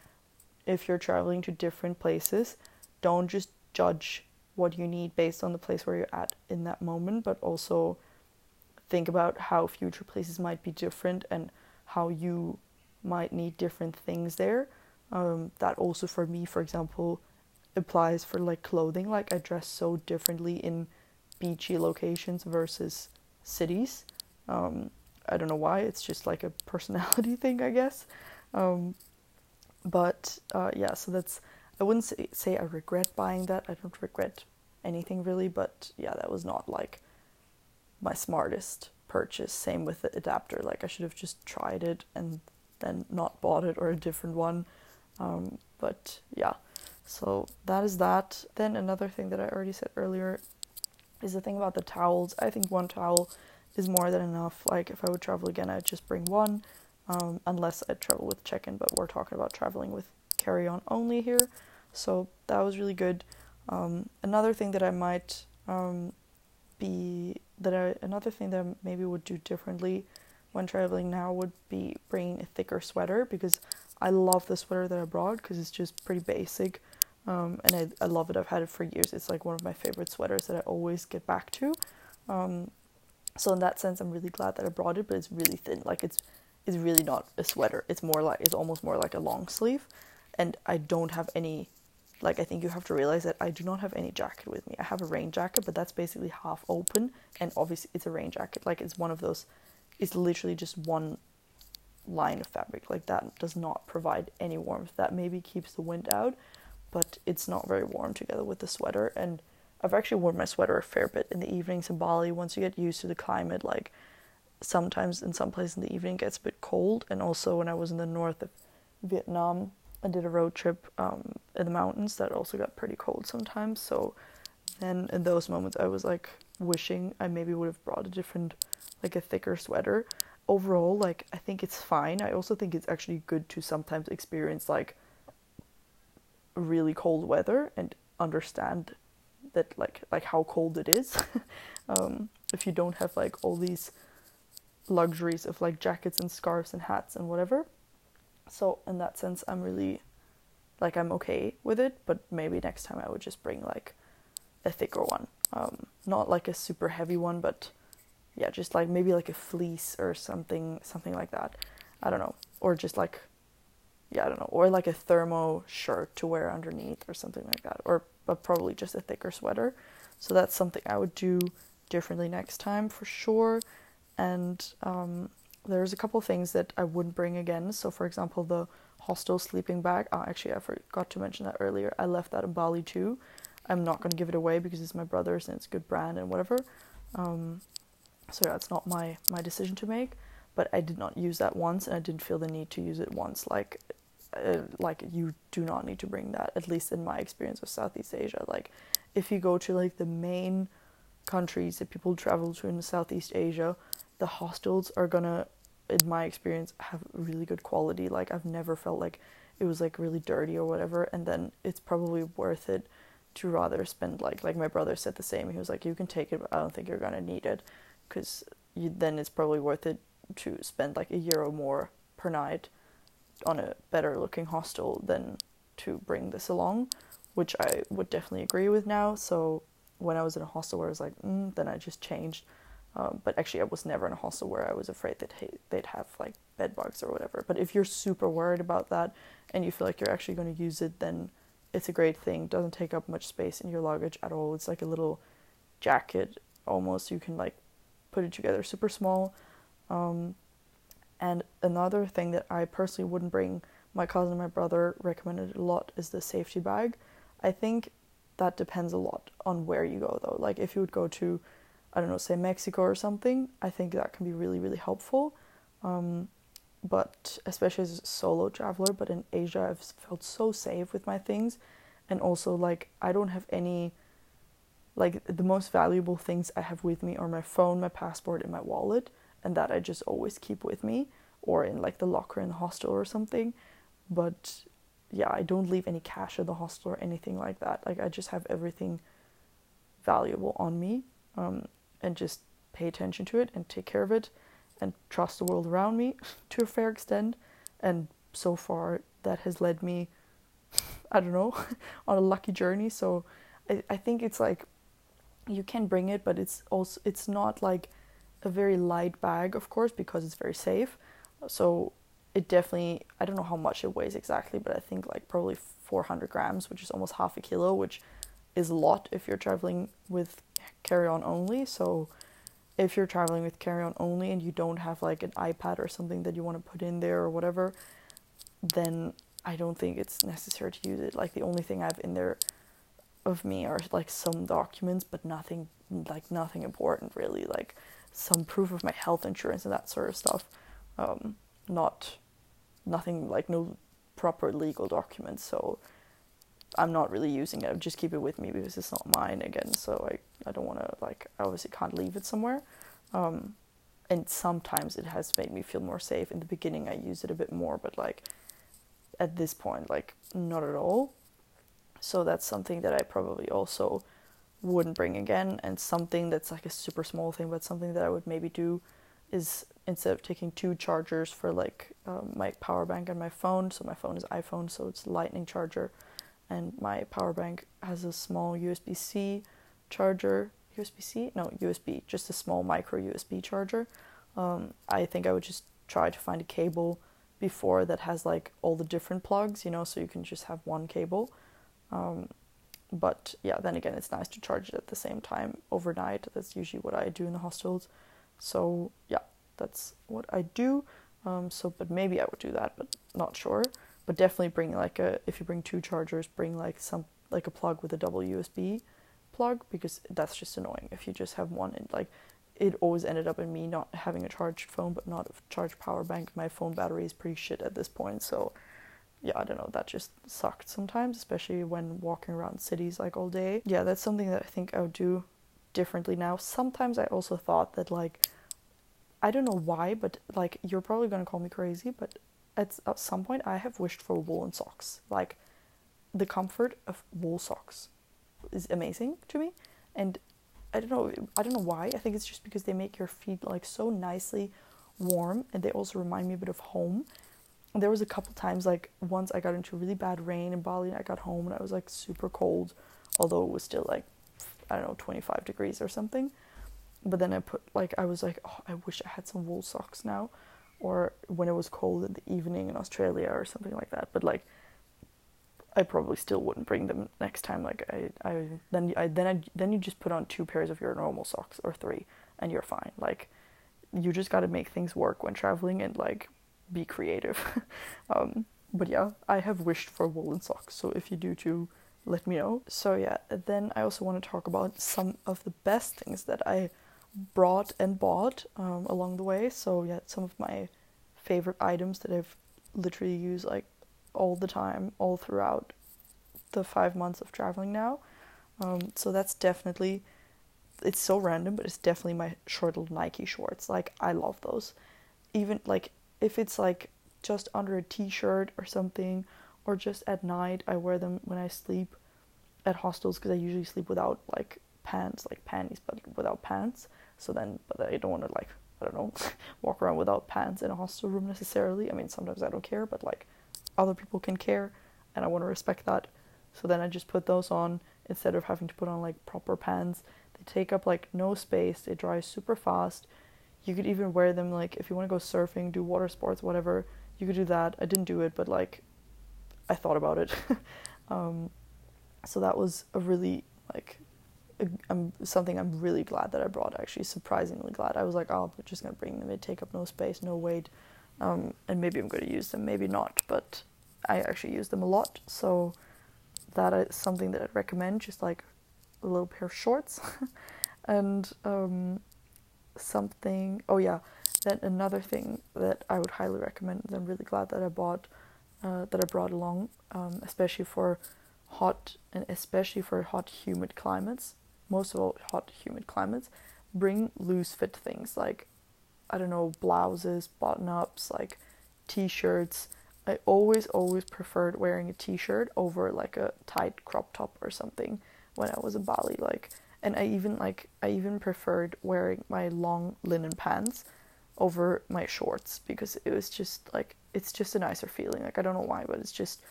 if you're traveling to different places, don't just judge what you need based on the place where you're at in that moment, but also think about how future places might be different and how you might need different things there. Um, that also for me, for example, applies for like clothing. Like I dress so differently in beachy locations versus cities. Um, I don't know why. It's just like a personality thing, I guess. Um, but uh, yeah, so that's. I wouldn't say, say I regret buying that. I don't regret anything really, but yeah, that was not like my smartest purchase. Same with the adapter. Like I should have just tried it and then not bought it or a different one. Um, but yeah, so that is that. Then another thing that I already said earlier is the thing about the towels. I think one towel is more than enough. Like if I would travel again, I'd just bring one, um, unless I travel with check-in. But we're talking about traveling with carry-on only here, so that was really good. Um, another thing that I might um, be that I, another thing that I maybe would do differently when traveling now would be bringing a thicker sweater because I love the sweater that I brought because it's just pretty basic um, and I, I love it. I've had it for years. It's like one of my favorite sweaters that I always get back to. Um, so in that sense, I'm really glad that I brought it, but it's really thin. Like it's it's really not a sweater. It's more like it's almost more like a long sleeve, and I don't have any like I think you have to realize that I do not have any jacket with me. I have a rain jacket, but that's basically half open and obviously it's a rain jacket. Like it's one of those it's literally just one line of fabric. Like that does not provide any warmth. That maybe keeps the wind out, but it's not very warm together with the sweater and I've actually worn my sweater a fair bit in the evenings in Bali once you get used to the climate like sometimes in some places in the evening it gets a bit cold and also when I was in the north of Vietnam I did a road trip um, in the mountains that also got pretty cold sometimes. So then in those moments, I was like wishing I maybe would have brought a different, like a thicker sweater. Overall, like I think it's fine. I also think it's actually good to sometimes experience like really cold weather and understand that like like how cold it is. um, if you don't have like all these luxuries of like jackets and scarves and hats and whatever So in that sense, I'm really like I'm okay with it, but maybe next time I would just bring like a thicker one. Um, not like a super heavy one, but yeah, just like maybe like a fleece or something, something like that. I don't know, or just like yeah, I don't know, or like a thermo shirt to wear underneath or something like that, or but probably just a thicker sweater. So that's something I would do differently next time for sure. And um, there's a couple things that I wouldn't bring again. So for example, the hostel sleeping bag. Oh, actually, I forgot to mention that earlier. I left that in Bali too. I'm not gonna give it away because it's my brother's and it's good brand and whatever. Um, so it's not my my decision to make. But I did not use that once, and I didn't feel the need to use it once. Like uh, like you do not need to bring that at least in my experience of southeast asia like if you go to like the main countries that people travel to in southeast asia the hostels are gonna in my experience have really good quality like i've never felt like it was like really dirty or whatever and then it's probably worth it to rather spend like like my brother said the same he was like you can take it but i don't think you're gonna need it because then it's probably worth it to spend like a euro more per night on a better looking hostel than to bring this along, which I would definitely agree with now. So when I was in a hostel where I was like, mm, then I just changed. Um, but actually, I was never in a hostel where I was afraid that hey, they'd have like bed bugs or whatever. But if you're super worried about that and you feel like you're actually going to use it, then it's a great thing. Doesn't take up much space in your luggage at all. It's like a little jacket almost. You can like put it together super small. Um, and another thing that I personally wouldn't bring, my cousin and my brother recommended a lot, is the safety bag. I think that depends a lot on where you go though. Like if you would go to, I don't know, say Mexico or something, I think that can be really, really helpful. Um, but especially as a solo traveler, but in Asia, I've felt so safe with my things. And also, like, I don't have any, like, the most valuable things I have with me are my phone, my passport, and my wallet and that I just always keep with me or in like the locker in the hostel or something. But yeah, I don't leave any cash at the hostel or anything like that. Like I just have everything valuable on me um, and just pay attention to it and take care of it and trust the world around me to a fair extent. And so far, that has led me, I don't know, on a lucky journey. So I, I think it's like you can bring it, but it's also, it's not like a very light bag, of course, because it's very safe. So it definitely, I don't know how much it weighs exactly, but I think like probably 400 grams, which is almost half a kilo, which is a lot if you're traveling with carry on only. So if you're traveling with carry on only and you don't have like an iPad or something that you want to put in there or whatever, then I don't think it's necessary to use it. Like the only thing I have in there of me are like some documents, but nothing like nothing important really. Like some proof of my health insurance and that sort of stuff. Um, not nothing like no proper legal documents. So I'm not really using it. I just keep it with me because it's not mine again. So I I don't want to like I obviously can't leave it somewhere. Um, and sometimes it has made me feel more safe. In the beginning, I used it a bit more, but like at this point, like not at all. So that's something that I probably also wouldn't bring again. And something that's like a super small thing, but something that I would maybe do is instead of taking two chargers for like um, my power bank and my phone, so my phone is iPhone, so it's lightning charger, and my power bank has a small USB C charger. USB C? No, USB, just a small micro USB charger. Um, I think I would just try to find a cable before that has like all the different plugs, you know, so you can just have one cable. Um, but yeah, then again, it's nice to charge it at the same time overnight. That's usually what I do in the hostels. So yeah, that's what I do. Um, so, but maybe I would do that, but not sure. But definitely bring like a if you bring two chargers, bring like some like a plug with a double USB plug because that's just annoying if you just have one and like it always ended up in me not having a charged phone but not a charged power bank. My phone battery is pretty shit at this point, so yeah, I don't know, that just sucked sometimes, especially when walking around cities like all day. Yeah, that's something that I think I would do differently now. Sometimes I also thought that, like, I don't know why, but like, you're probably gonna call me crazy, but at, some point I have wished for woolen socks. Like, the comfort of wool socks is amazing to me. And I don't know, I don't know why. I think it's just because they make your feet like so nicely warm and they also remind me a bit of home there was a couple times like once I got into really bad rain in Bali and I got home and I was like super cold, although it was still like I don't know 25 degrees or something. But then I put like I was like, oh, I wish I had some wool socks now, or when it was cold in the evening in Australia or something like that. But like I probably still wouldn't bring them next time. Like I, I then I then I then you just put on two pairs of your normal socks or three, and you're fine. Like you just got to make things work when traveling and like be creative. um, but yeah, I have wished for woolen socks. So if you do too, let me know. So yeah, then I also want to talk about some of the best things that I brought and bought um, along the way. So yeah, some of my favorite items that I've literally used like all the time, all throughout the five months of traveling now. Um, so that's definitely, it's so random, but it's definitely my short little Nike shorts. Like, I love those. Even like if it's like just under a t shirt or something, or just at night, I wear them when I sleep at hostels because I usually sleep without like pants, like panties, but without pants. So then, but I don't want to like, I don't know, walk around without pants in a hostel room necessarily. I mean, sometimes I don't care, but like, other people can care and I want to respect that. So then I just put those on instead of having to put on like proper pants. They take up like no space, they dry super fast. You could even wear them like if you want to go surfing, do water sports, whatever, you could do that. I didn't do it, but like I thought about it. um, so that was a really like I'm something I'm really glad that I brought. Actually, surprisingly glad. I was like, oh, I'm just gonna bring them. They take up no space, no weight, um, and maybe I'm gonna use them, maybe not. But I actually use them a lot, so that is something that I'd recommend. Just like a little pair of shorts, and um, something. Oh yeah, then another thing that I would highly recommend. I'm really glad that I bought, uh, that I brought along, um, especially for hot and especially for hot, humid climates. Most of all, hot, humid climates. Bring loose fit things like, I don't know, blouses, button ups, like t-shirts I always, always preferred wearing a t shirt over like a tight crop top or something when I was in Bali. Like, and I even like, I even preferred wearing my long linen pants over my shorts because it was just like, it's just a nicer feeling. Like, I don't know why, but it's just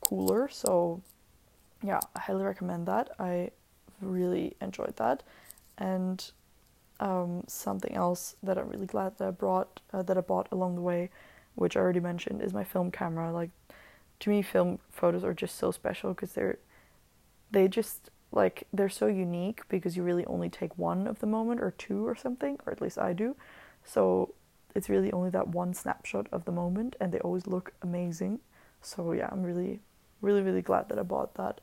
cooler. So, yeah, I highly recommend that. I really enjoyed that. And um, something else that I'm really glad that I brought, uh, that I bought along the way which I already mentioned, is my film camera. Like, to me, film photos are just so special because they're, they just like they're so unique because you really only take one of the moment or two or something, or at least I do. So it's really only that one snapshot of the moment, and they always look amazing. So yeah, I'm really, really, really glad that I bought that.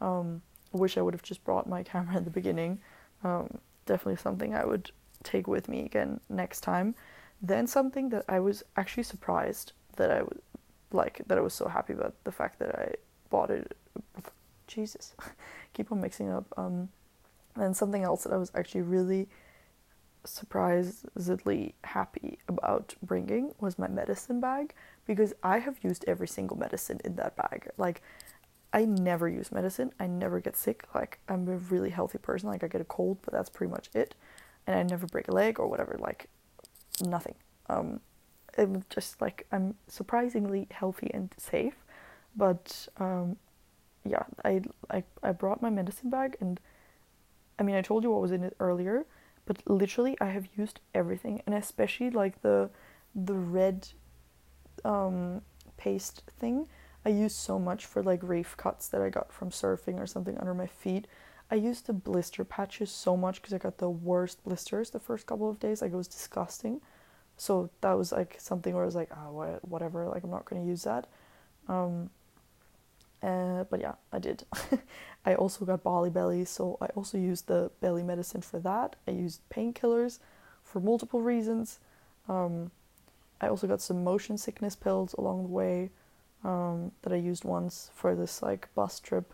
Um, wish I would have just brought my camera in the beginning. Um, definitely something I would take with me again next time. Then something that I was actually surprised that I was like that I was so happy about the fact that I bought it. Jesus, keep on mixing up. Um, and something else that I was actually really surprisedly happy about bringing was my medicine bag because I have used every single medicine in that bag. Like, I never use medicine. I never get sick. Like, I'm a really healthy person. Like, I get a cold, but that's pretty much it. And I never break a leg or whatever. Like, nothing. Um, I'm just like I'm surprisingly healthy and safe, but um, yeah, I, I I brought my medicine bag and I mean I told you what was in it earlier, but literally I have used everything and especially like the the red um, paste thing I used so much for like reef cuts that I got from surfing or something under my feet. I used the blister patches so much because I got the worst blisters the first couple of days. Like it was disgusting. So that was like something where I was like, oh, whatever. Like I'm not to use that. Um, uh, but yeah, I did. I also got Bali belly, so I also used the belly medicine for that. I used painkillers for multiple reasons. Um, I also got some motion sickness pills along the way um, that I used once for this like bus trip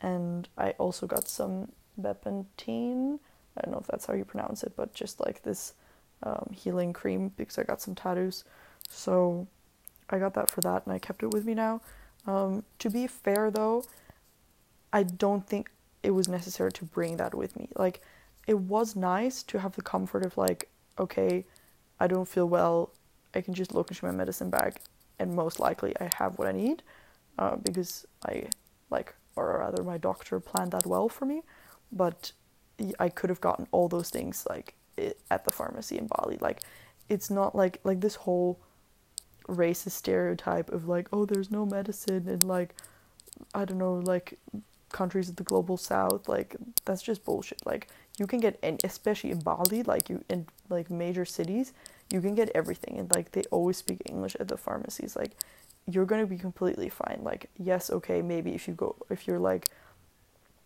and I also got some Bepantene. I don't know if that's how you pronounce it, but just like this um, healing cream because I got some tattoos. So I got that for that and I kept it with me now. Um, to be fair though, I don't think it was necessary to bring that with me. Like, it was nice to have the comfort of, like, okay, I don't feel well, I can just look into my medicine bag and most likely I have what I need uh, because I like, or rather, my doctor planned that well for me. But I could have gotten all those things like at the pharmacy in Bali. Like, it's not like like this whole racist stereotype of like, oh, there's no medicine and like, I don't know, like countries of the global south. Like, that's just bullshit. Like, you can get, and especially in Bali, like you in like major cities, you can get everything, and like they always speak English at the pharmacies. Like, you're gonna be completely fine. Like, yes, okay, maybe if you go, if you're like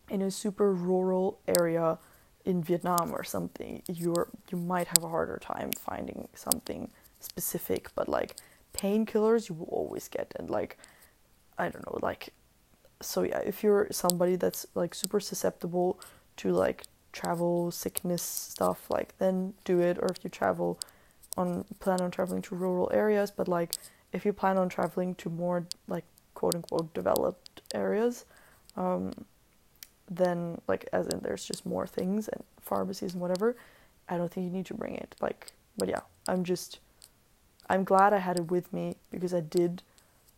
in a super rural area in Vietnam or something, you're you might have a harder time finding something specific, but like painkillers you will always get and like I don't know, like so yeah, if you're somebody that's like super susceptible to like travel sickness stuff, like then do it. Or if you travel on plan on traveling to rural areas, but like if you plan on traveling to more like quote unquote developed areas, um, then like as in there's just more things and pharmacies and whatever i don't think you need to bring it. Like but yeah i'm just i'm glad i had it with me because i did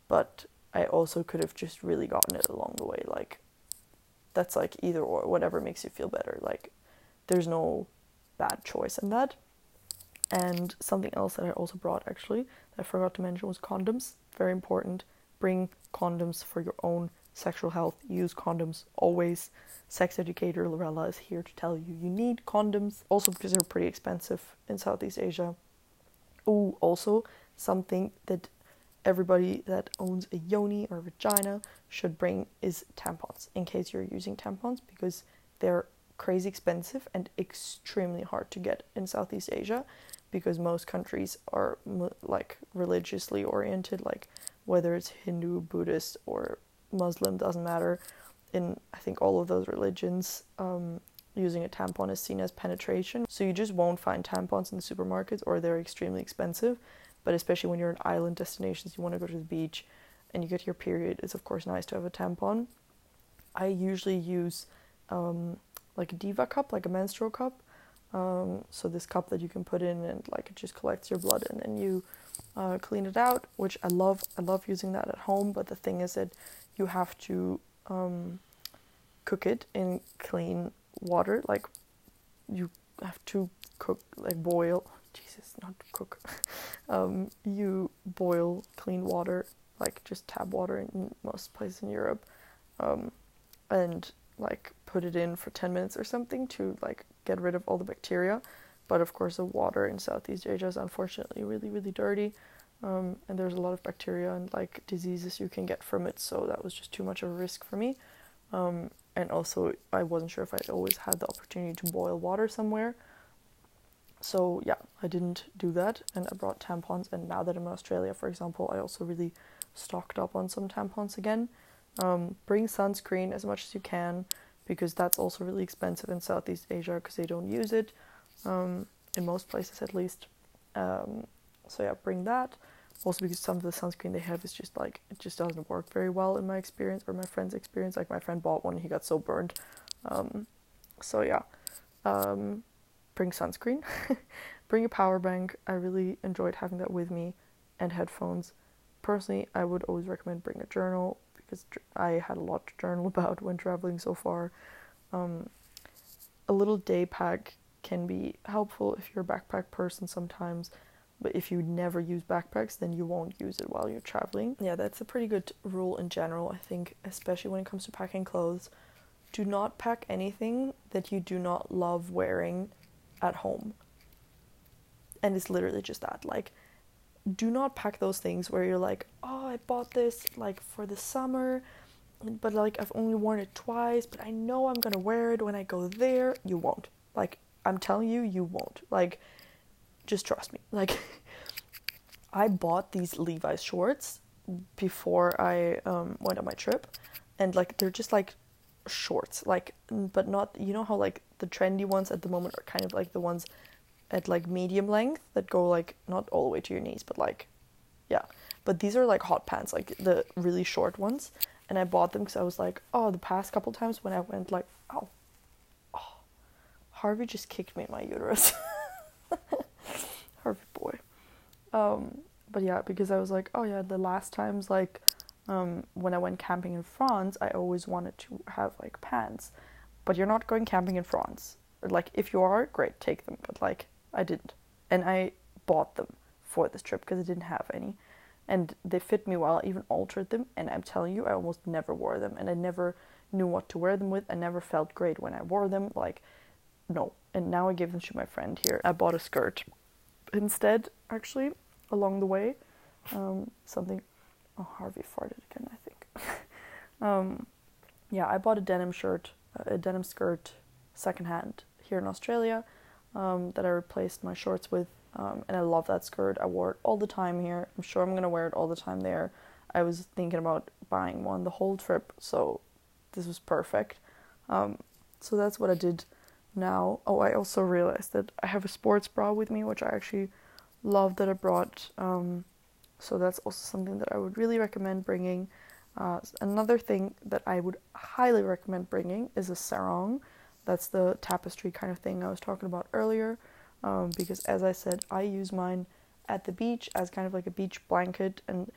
but i also could have just really gotten it along the way like that's like either or whatever makes you feel better like there's no bad choice in that and something else that i also brought actually that i forgot to mention was condoms very important bring condoms for your own sexual health, use condoms always. Sex educator Lorella is here to tell you you need condoms, also because they're pretty expensive in Southeast Asia. Oh, also something that everybody that owns a yoni or vagina should bring is tampons in case you're using tampons because they're crazy expensive and extremely hard to get in Southeast Asia because most countries are like religiously oriented like whether it's Hindu, Buddhist or Muslim, doesn't matter. In I think all of those religions, um, using a tampon is seen as penetration. So you just won't find tampons in the supermarkets or they're extremely expensive. But especially when you're in island destinations, you want to go to the beach and you get your period, it's of course nice to have a tampon. I usually use um, like a diva cup, like a menstrual cup. Um, so this cup that you can put in and like it just collects your blood and then you uh, clean it out, which I love. I love using that at home. But the thing is that you have to um, cook it in clean water. Like you have to cook, like boil. Jesus, not cook. um, you boil clean water, like just tap water in most places in Europe, um, and like put it in for ten minutes or something to like get rid of all the bacteria. But of course, the water in Southeast Asia is unfortunately really, really dirty. Um, and there's a lot of bacteria and like diseases you can get from it, so that was just too much of a risk for me. Um, and also, I wasn't sure if I'd always had the opportunity to boil water somewhere. So, yeah, I didn't do that, and I brought tampons. And now that I'm in Australia, for example, I also really stocked up on some tampons again. Um, bring sunscreen as much as you can because that's also really expensive in Southeast Asia because they don't use it um, in most places at least. Um, so yeah, bring that. Also because some of the sunscreen they have is just like it just doesn't work very well in my experience or my friend's experience. Like my friend bought one, he got so burned. Um, so yeah, um, bring sunscreen. bring a power bank. I really enjoyed having that with me, and headphones. Personally, I would always recommend bring a journal because I had a lot to journal about when traveling so far. Um, a little day pack can be helpful if you're a backpack person sometimes but if you never use backpacks, then you won't use it while you're traveling. Yeah, that's a pretty good rule in general, I think, especially when it comes to packing clothes. Do not pack anything that you do not love wearing at home. And it's literally just that. Like, do not pack those things where you're like, oh, I bought this like for the summer, but like I've only worn it twice, but I know I'm gonna wear it when I go there. You won't. Like, I'm telling you, you won't. Like, just trust me. Like, I bought these Levi's shorts before I um, went on my trip, and like they're just like shorts, like, but not. You know how like the trendy ones at the moment are kind of like the ones at like medium length that go like not all the way to your knees, but like, yeah. But these are like hot pants, like the really short ones. And I bought them because I was like, oh, the past couple times when I went like, oh, oh Harvey just kicked me in my uterus. Harvey boy. Um, but yeah, because I was like, oh yeah, the last times like um, when I went camping in France, I always wanted to have like pants. But you're not going camping in France. Like if you are, great, take them. But like I didn't, and I bought them for this trip because I didn't have any, and they fit me well. I even altered them, and I'm telling you, I almost never wore them, and I never knew what to wear them with. I never felt great when I wore them. Like no, and now I gave them to my friend here. I bought a skirt instead, actually, along the way. Um, something. Oh, Harvey farted again, I think. um, yeah, I bought a denim shirt, a denim skirt, secondhand here in Australia, um, that I replaced my shorts with, um, and I love that skirt. I wore it all the time here. I'm sure I'm gonna wear it all the time there. I was thinking about buying one the whole trip, so this was perfect. Um, so that's what I did now. Oh, I also realized that I have a sports bra with me, which I actually love that I brought. Um, so that's also something that I would really recommend bringing. Uh, another thing that I would highly recommend bringing is a sarong. That's the tapestry kind of thing I was talking about earlier. Um, because as I said, I use mine at the beach as kind of like a beach blanket, and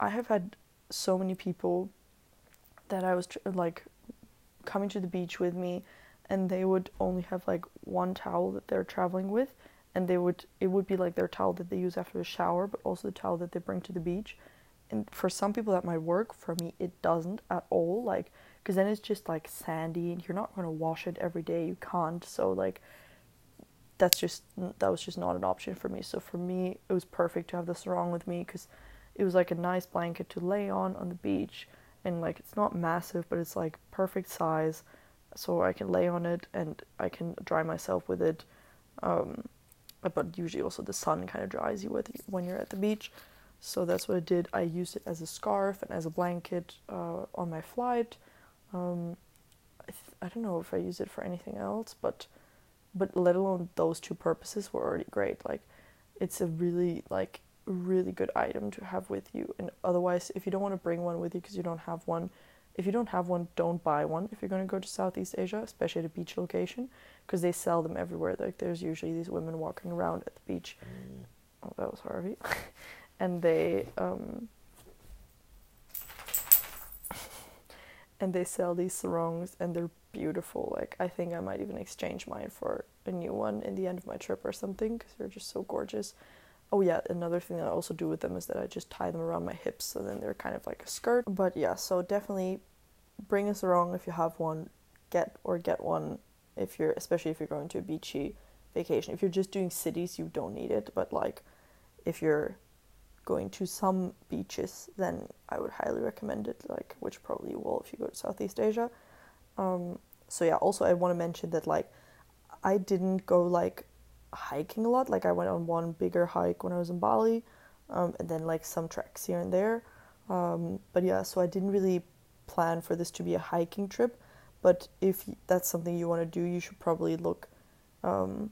I have had so many people that I was tr- like coming to the beach with me and they would only have like one towel that they're traveling with and they would it would be like their towel that they use after a shower but also the towel that they bring to the beach and for some people that might work for me it doesn't at all like because then it's just like sandy and you're not going to wash it every day you can't so like that's just that was just not an option for me so for me it was perfect to have the sarong with me because it was like a nice blanket to lay on on the beach and like it's not massive but it's like perfect size so I can lay on it and I can dry myself with it. Um, but usually also the sun kind of dries you with when you're at the beach. So that's what I did. I used it as a scarf and as a blanket uh, on my flight. Um, I, th- I don't know if I used it for anything else, but but let alone those two purposes were already great. Like it's a really like really good item to have with you. And otherwise, if you don't want to bring one with you because you don't have one, if you don't have one, don't buy one if you're going to go to Southeast Asia, especially at a beach location, because they sell them everywhere. Like there's usually these women walking around at the beach. Mm. Oh, that was Harvey. and they um, and they sell these sarongs and they're beautiful. Like I think I might even exchange mine for a new one in the end of my trip or something because they're just so gorgeous. Oh yeah, another thing that I also do with them is that I just tie them around my hips so then they're kind of like a skirt. But yeah, so definitely bring a sarong if you have one, get or get one if you're especially if you're going to a beachy vacation. If you're just doing cities, you don't need it, but like if you're going to some beaches, then I would highly recommend it, like which probably you will if you go to Southeast Asia. Um, so yeah, also I want to mention that like I didn't go like hiking a lot. Like I went on one bigger hike when I was in Bali, um, and then like some treks here and there. Um, but yeah, so I didn't really plan for this to be a hiking trip. But if that's something you want to do, you should probably look um,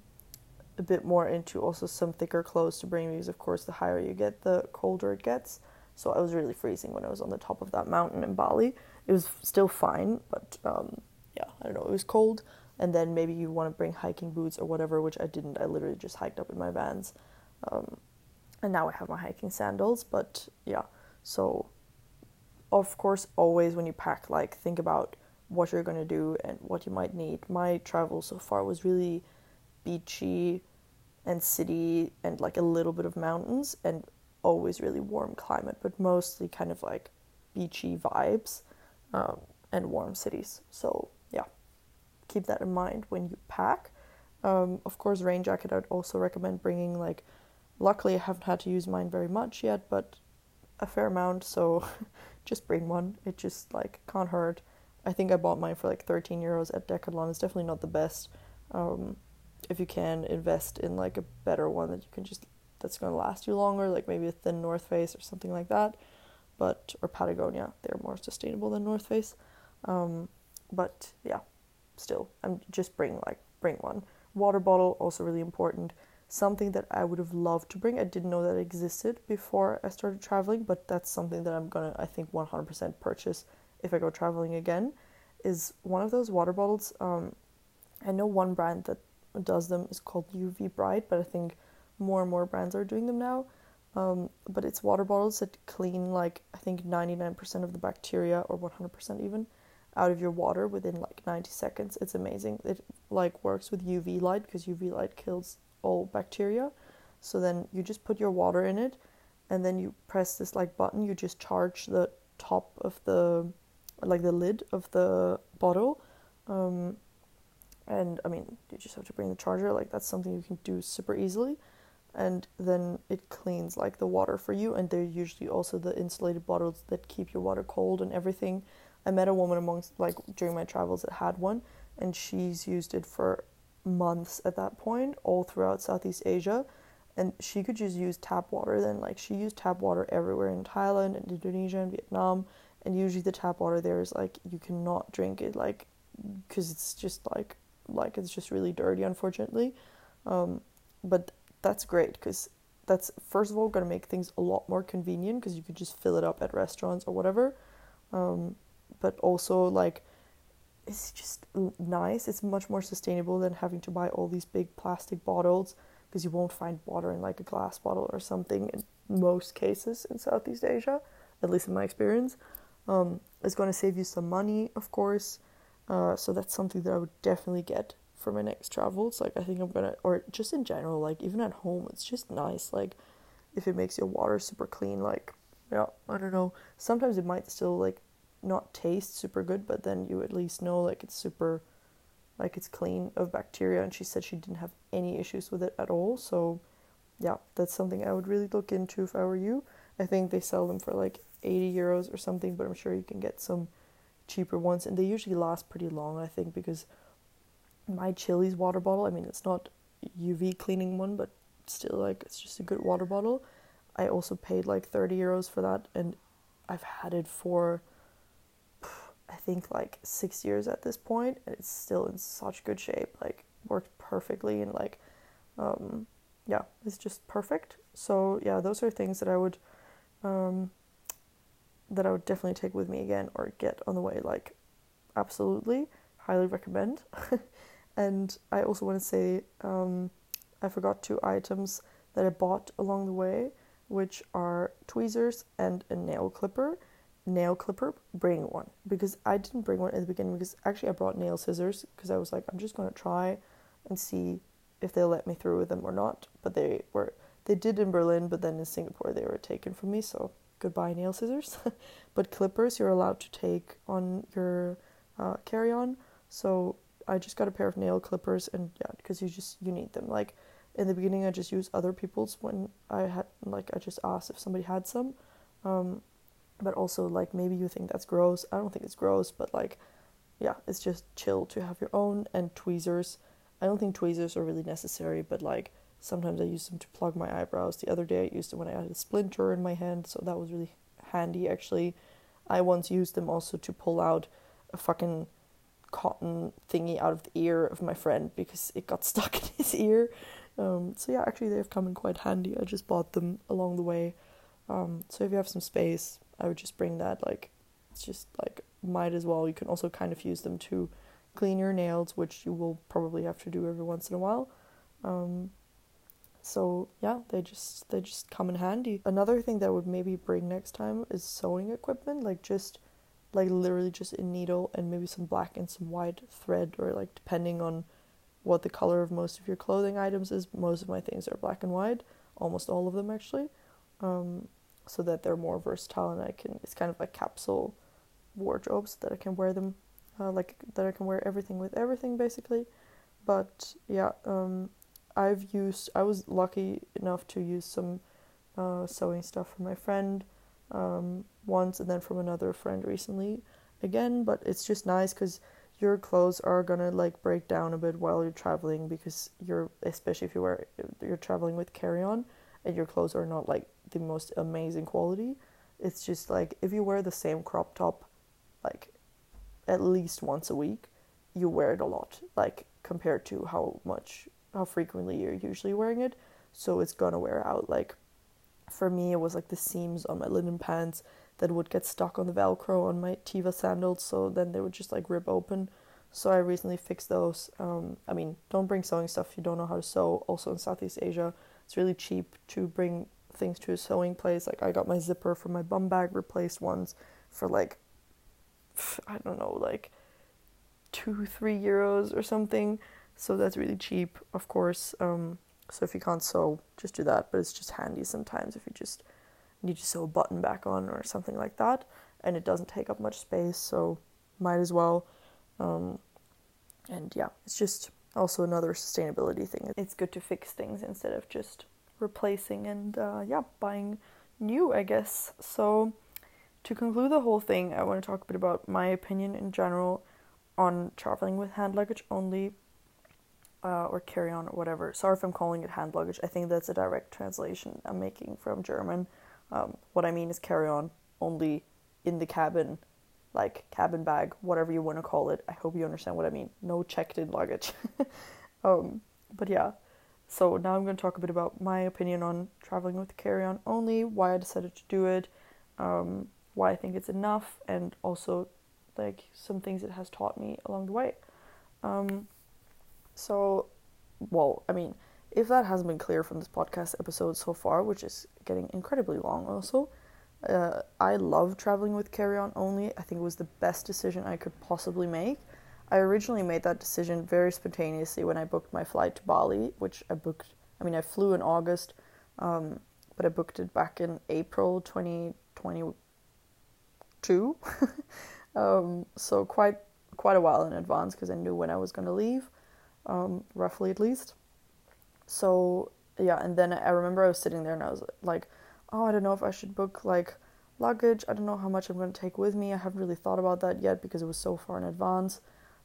a bit more into also some thicker clothes to bring because, of course, the higher you get, the colder it gets. So I was really freezing when I was on the top of that mountain in Bali. It was still fine, but um, yeah, I don't know, it was cold and then maybe you want to bring hiking boots or whatever, which I didn't. I literally just hiked up in my vans, um, and now I have my hiking sandals. But yeah, so of course, always when you pack, like think about what you're gonna do and what you might need. My travel so far was really beachy and city and like a little bit of mountains and always really warm climate, but mostly kind of like beachy vibes um, and warm cities. So yeah, keep that in mind when you pack. Um, of course, rain jacket. I would also recommend bringing like. Luckily, I haven't had to use mine very much yet, but a fair amount. So, just bring one. It just like can't hurt. I think I bought mine for like 13 euros at Decathlon. It's definitely not the best. Um, if you can invest in like a better one that you can just that's going to last you longer, like maybe a thin North Face or something like that. But or Patagonia, they're more sustainable than North Face. Um, but yeah, still i'm just bring like bring one water bottle also really important something that i would have loved to bring i didn't know that existed before i started traveling but that's something that i'm gonna i think 100% purchase if i go traveling again is one of those water bottles um, i know one brand that does them is called UVBrite but i think more and more brands are doing them now Um, but it's water bottles that clean like I think 99% of the bacteria or 100% even out of your water within like 90 seconds. It's amazing. It like works with UV light because UV light kills all bacteria. So then you just put your water in it and then you press this like button, you just charge the top of the like the lid of the bottle. Um, and I mean, you just have to bring the charger. Like that's something you can do super easily, and then it cleans like the water for you. And they're usually also the insulated bottles that keep your water cold and everything. I met a woman amongst like during my travels that had one, and she's used it for months at that point, all throughout Southeast Asia. And she could just use tap water then. Like she used tap water everywhere in Thailand and Indonesia and Vietnam. And usually the tap water there is like you cannot drink it like because it's just like like it's just really dirty unfortunately. Um, but that's great because that's first of all going to make things a lot more convenient because you could just fill it up at restaurants or whatever. Um, but also like it's just nice. It's much more sustainable than having to buy all these big plastic bottles because you won't find water in like a glass bottle or something in most cases in Southeast Asia, at least in my experience. Um, it's going to save you some money, of course. Uh, so that's something that I would definitely get for my next travels. Like I think I'm gonna, or just in general, like even at home, it's just nice. Like if it makes your water super clean, like yeah, I don't know. Sometimes it might still like not taste super good, but then you at least know like it's super like it's clean of bacteria and she said she didn't have any issues with it at all. So yeah, that's something I would really look into if I were you. I think they sell them for like 80 euros or something, but I'm sure you can get some cheaper ones and they usually last pretty long, I think, because my Chilly's water bottle, I mean, it's not UV cleaning one, but still like it's just a good water bottle. I also paid like 30 euros for that and I've had it for I think like six years at this point, and it's still in such good shape. Like worked perfectly, and like, um, yeah, it's just perfect. So yeah, those are things that I would, um, that I would definitely take with me again or get on the way. Like, absolutely, highly recommend. and I also want to say, um, I forgot two items that I bought along the way, which are tweezers and a nail clipper nail clipper, bring one because I didn't bring one at the beginning because actually I brought nail scissors because I was like I'm just gonna try and see if they'll let me through with them or not. But they were they did in Berlin, but then in Singapore they were taken from me. So goodbye nail scissors. but clippers you're allowed to take on your uh, carry on. So I just got a pair of nail clippers and yeah, because you just you need them. Like in the beginning, I just used other people's when I had like I just asked if somebody had some. Um, but also like maybe you think that's gross. I don't think it's gross, but like yeah, it's just chill to have your own and tweezers. I don't think tweezers are really necessary, but like sometimes I use them to plug my eyebrows. The other day I used them when I had a splinter in my hand, so that was really handy actually. I once used them also to pull out a fucking cotton thingy out of the ear of my friend because it got stuck in his ear. Um, so yeah, actually they've come in quite handy. I just bought them along the way. Um, so if you have some space, I would just bring that. Like, it's just like might as well. You can also kind of use them to clean your nails, which you will probably have to do every once in a while. Um, so yeah, they just they just come in handy. Another thing that I would maybe bring next time is sewing equipment, like just like literally just a needle and maybe some black and some white thread, or like depending on what the color of most of your clothing items is. Most of my things are black and white, almost all of them actually. Um, so that they're more versatile and I can it's kind of like capsule wardrobes that I can wear them uh, like that I can wear everything with everything basically but yeah um, I've used I was lucky enough to use some uh, sewing stuff from my friend um, once and then from another friend recently again but it's just nice because your clothes are gonna like break down a bit while you're traveling because you're especially if you wear you're traveling with carry on and your clothes are not like the most amazing quality. It's just like if you wear the same crop top like at least once a week, you wear it a lot, like compared to how much how frequently you're usually wearing it. So it's gonna wear out. Like for me it was like the seams on my linen pants that would get stuck on the velcro on my Teva sandals, so then they would just like rip open. So I recently fixed those. Um, I mean, don't bring sewing stuff if you don't know how to sew. Also in Southeast Asia, it's really cheap to bring things to a sewing place. Like I got my zipper from my bum bag replaced once for like I don't know, like two, three euros or something. So that's really cheap, of course. Um, so if you can't sew, just do that. But it's just handy sometimes if you just need to sew a button back on or something like that, and it doesn't take up much space. So might as well. Um, and yeah, it's just also another sustainability thing. It's good to fix things instead of just replacing and uh, yeah, buying new, I guess. So to conclude the whole thing, I want to talk a bit about my opinion in general on traveling with hand luggage only uh, or carry on or whatever. Sorry if I'm calling it hand luggage. I think that's a direct translation I'm making from German. Um, what I mean is carry on only in the cabin, like cabin bag, whatever you want to call it. I hope you understand what I mean. No checked in luggage. um, but yeah, so now I'm going to talk a bit about my opinion on traveling with carry on only, why I decided to do it, um, why I think it's enough, and also like some things it has taught me along the way. Um, so, well, I mean, if that hasn't been clear from this podcast episode so far, which is getting incredibly long also, uh, I love traveling with carry on only. I think it was the best decision I could possibly make. I originally made that decision very spontaneously when I booked my flight to Bali, which I booked, I mean, I flew in August, um, but I booked it back in April 2022. um, so quite quite a while in advance because I knew when I was going to leave, um, roughly at least. So yeah, and then I remember I was sitting there and I was like, oh, I don't know if I should book like luggage. I don't know how much I'm going to take with me. I haven't really thought about that yet because it was so far in advance.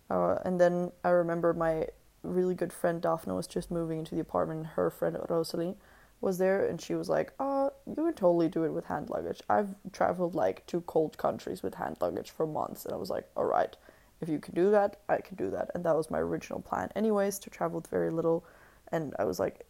Uh, and then I remember my really good friend Daphne was just moving into the apartment. And her friend Rosalie was there, and she was like, "Oh, you can totally do it with hand luggage. I've traveled like to cold countries with hand luggage for months." And I was like, "All right, if you can do that, I can do that." And that was my original plan, anyways, to travel with very little. And I was like,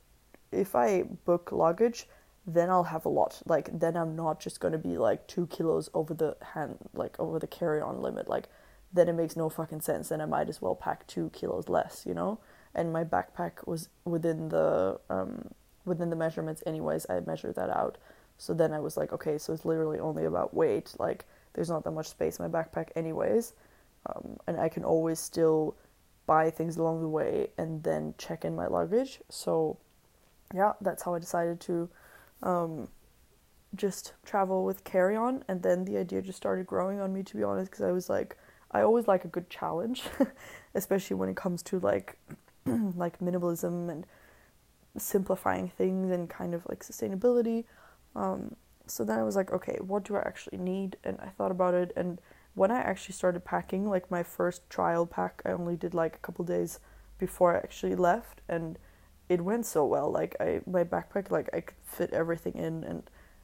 if I book luggage, then I'll have a lot. Like then I'm not just gonna be like two kilos over the hand, like over the carry-on limit. Like then it makes no fucking sense. Then I might as well pack two kilos less, you know. And my backpack was within the um, within the measurements anyways. I measured that out. So then I was like, okay, so it's literally only about weight. Like there's not that much space in my backpack anyways, um, and I can always still buy things along the way and then check in my luggage. So yeah, that's how I decided to um, just travel with carry on. And then the idea just started growing on me, to be honest, because I was like, I always like a good challenge, especially when it comes to like like minimalism and simplifying things and kind of like sustainability. Um, so then I was like, okay, what do I actually need? And I thought about it. And when I actually started packing, like my first trial pack, I only did like a couple days before I actually left, and it went so well. Like I, my backpack, like I could fit everything in, and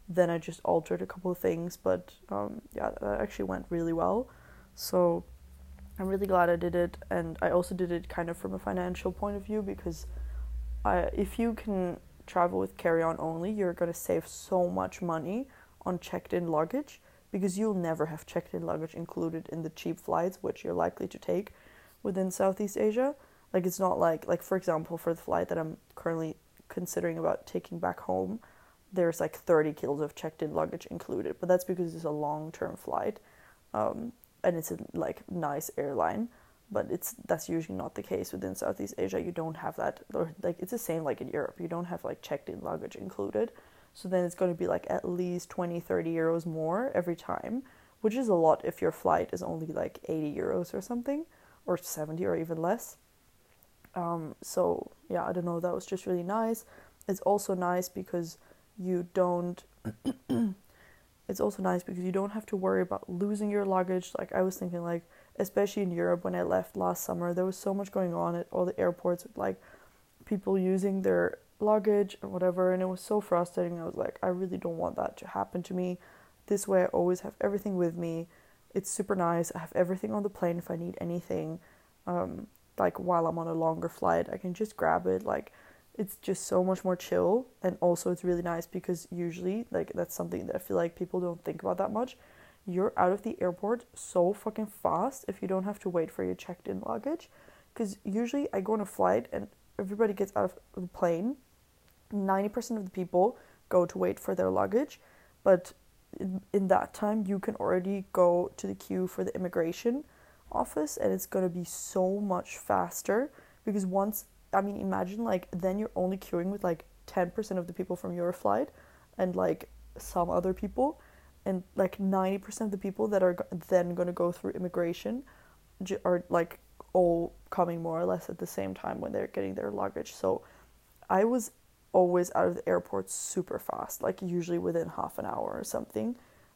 then I just altered a couple of things. But um, yeah, that actually went really well. So I'm really glad I did it, and I also did it kind of from a financial point of view because I, if you can travel with carry on only, you're gonna save so much money on checked in luggage because you'll never have checked in luggage included in the cheap flights which you're likely to take within Southeast Asia. Like it's not like like for example for the flight that I'm currently considering about taking back home, there's like 30 kilos of checked in luggage included, but that's because it's a long term flight. Um, and it's a like nice airline but it's that's usually not the case within Southeast Asia. You don't have that, or like it's the same like in Europe. You don't have like checked in luggage included. So then it's going to be like at least 20, 30 euros more every time, which is a lot if your flight is only like 80 euros or something, or 70 or even less. Um, so yeah, I don't know. That was just really nice. It's also nice because you don't it's also nice because you don't have to worry about losing your luggage. Like I was thinking, like especially in Europe when I left last summer, there was so much going on at all the airports with like people using their luggage and whatever, and it was so frustrating. I was like, I really don't want that to happen to me. This way, I always have everything with me. It's super nice. I have everything on the plane if I need anything. Um, like while I'm on a longer flight, I can just grab it. Like it's just so much more chill and also it's really nice because usually like that's something that I feel like people don't think about that much. You're out of the airport so fucking fast if you don't have to wait for your checked in luggage. Because usually I go on a flight and everybody gets out of the plane. 90% of the people go to wait for their luggage, but in, that time you can already go to the queue for the immigration office and it's going to be so much faster because once I mean imagine like then you're only queuing with like 10% of the people from your flight and like some other people and like 90% of the people that are then going to go through immigration are like all coming more or less at the same time when they're getting their luggage. So i was always out of the airport super fast like usually within half an hour or something.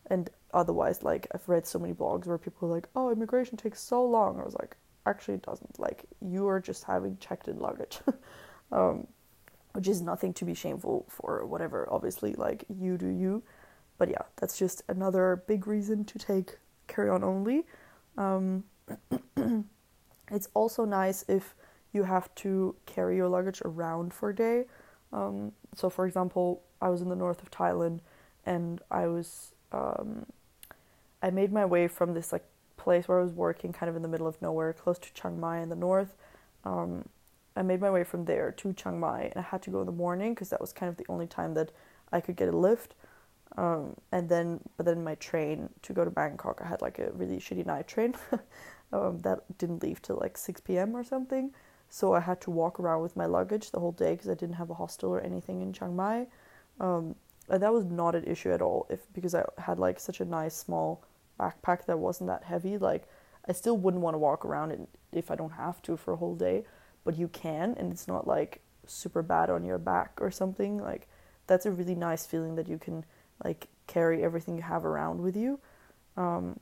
And otherwise like i've read so many blogs where people are like oh immigration takes so long. I was like actually it doesn't. Like you are just having checked in luggage. Um, which is nothing to be shameful for whatever obviously like you do you. But yeah, that's just another big reason to take carry on only. Um, it's also nice if you have to carry your luggage around for a day. Um, so, for example, I was in the north of Thailand and I was, um, I made my way from this like place where I was working kind of in the middle of nowhere, close to Chiang Mai in the north. Um, I made my way from there to Chiang Mai and I had to go in the morning because that was kind of the only time that I could get a lift. Um, and then, but then my train to go to Bangkok, I had like a really shitty night train um, that didn't leave till like 6 p.m. or something. So I had to walk around with my luggage the whole day because I didn't have a hostel or anything in Chiang Mai. Um, and that was not an issue at all if because I had like such a nice small backpack that wasn't that heavy. Like I still wouldn't want to walk around if I don't have to for a whole day, but you can, and it's not like super bad on your back or something. Like that's a really nice feeling that you can like carry everything you have around with you. Um,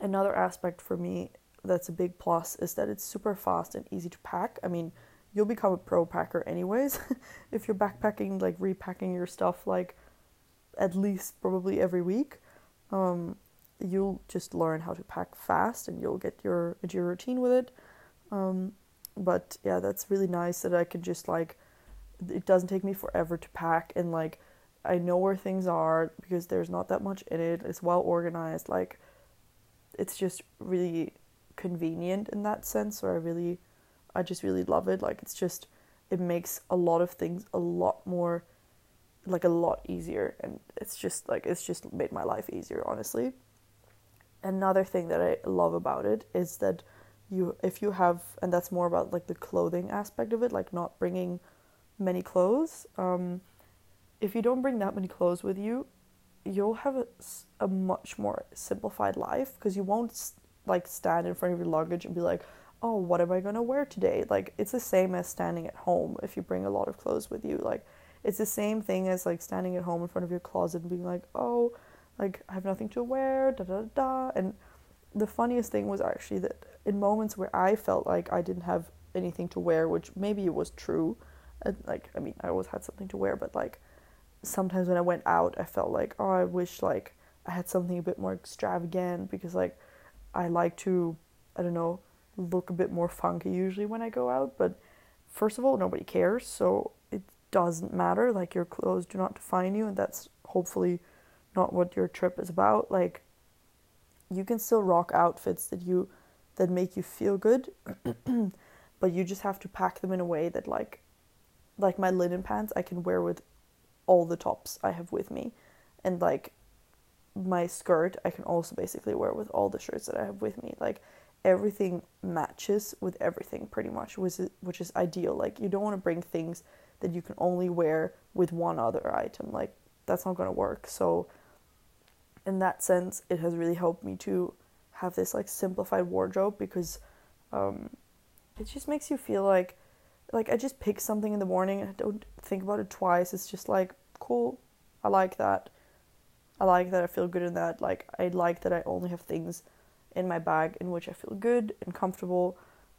another aspect for me that's a big plus is that it's super fast and easy to pack. I mean, you'll become a pro packer anyways if you're backpacking, like repacking your stuff like at least probably every week. Um, you'll just learn how to pack fast and you'll get your into your routine with it. Um, but yeah, that's really nice that I can just like it doesn't take me forever to pack and like I know where things are because there's not that much in it. It's well organized. Like, it's just really convenient in that sense. So I really, I just really love it. Like, it's just, it makes a lot of things a lot more, like, a lot easier. And it's just, like, it's just made my life easier, honestly. Another thing that I love about it is that you, if you have, and that's more about, like, the clothing aspect of it, like, not bringing many clothes. Um, if you don't bring that many clothes with you, you'll have a, a much more simplified life because you won't like stand in front of your luggage and be like, oh, what am I gonna wear today? Like it's the same as standing at home if you bring a lot of clothes with you. Like it's the same thing as like standing at home in front of your closet and being like, oh, like I have nothing to wear, da da da. And the funniest thing was actually that in moments where I felt like I didn't have anything to wear, which maybe it was true, like I mean I always had something to wear, but like sometimes when I went out, I felt like, oh, I wish like I had something a bit more extravagant because like I like to, I don't know, look a bit more funky usually when I go out. But first of all, nobody cares, so it doesn't matter. Like your clothes do not define you, and that's hopefully not what your trip is about. Like you can still rock outfits that you that make you feel good, but you just have to pack them in a way that like like my linen pants I can wear with all the tops I have with me. And like my skirt, I can also basically wear with all the shirts that I have with me. Like everything matches with everything pretty much, which is, which is ideal. Like you don't want to bring things that you can only wear with one other item. Like that's not going to work. So in that sense, it has really helped me to have this like simplified wardrobe because um, it just makes you feel like like I just pick something in the morning and I don't think about it twice. It's just like cool. I like that. I like that I feel good in that. Like I like that I only have things in my bag in which I feel good and comfortable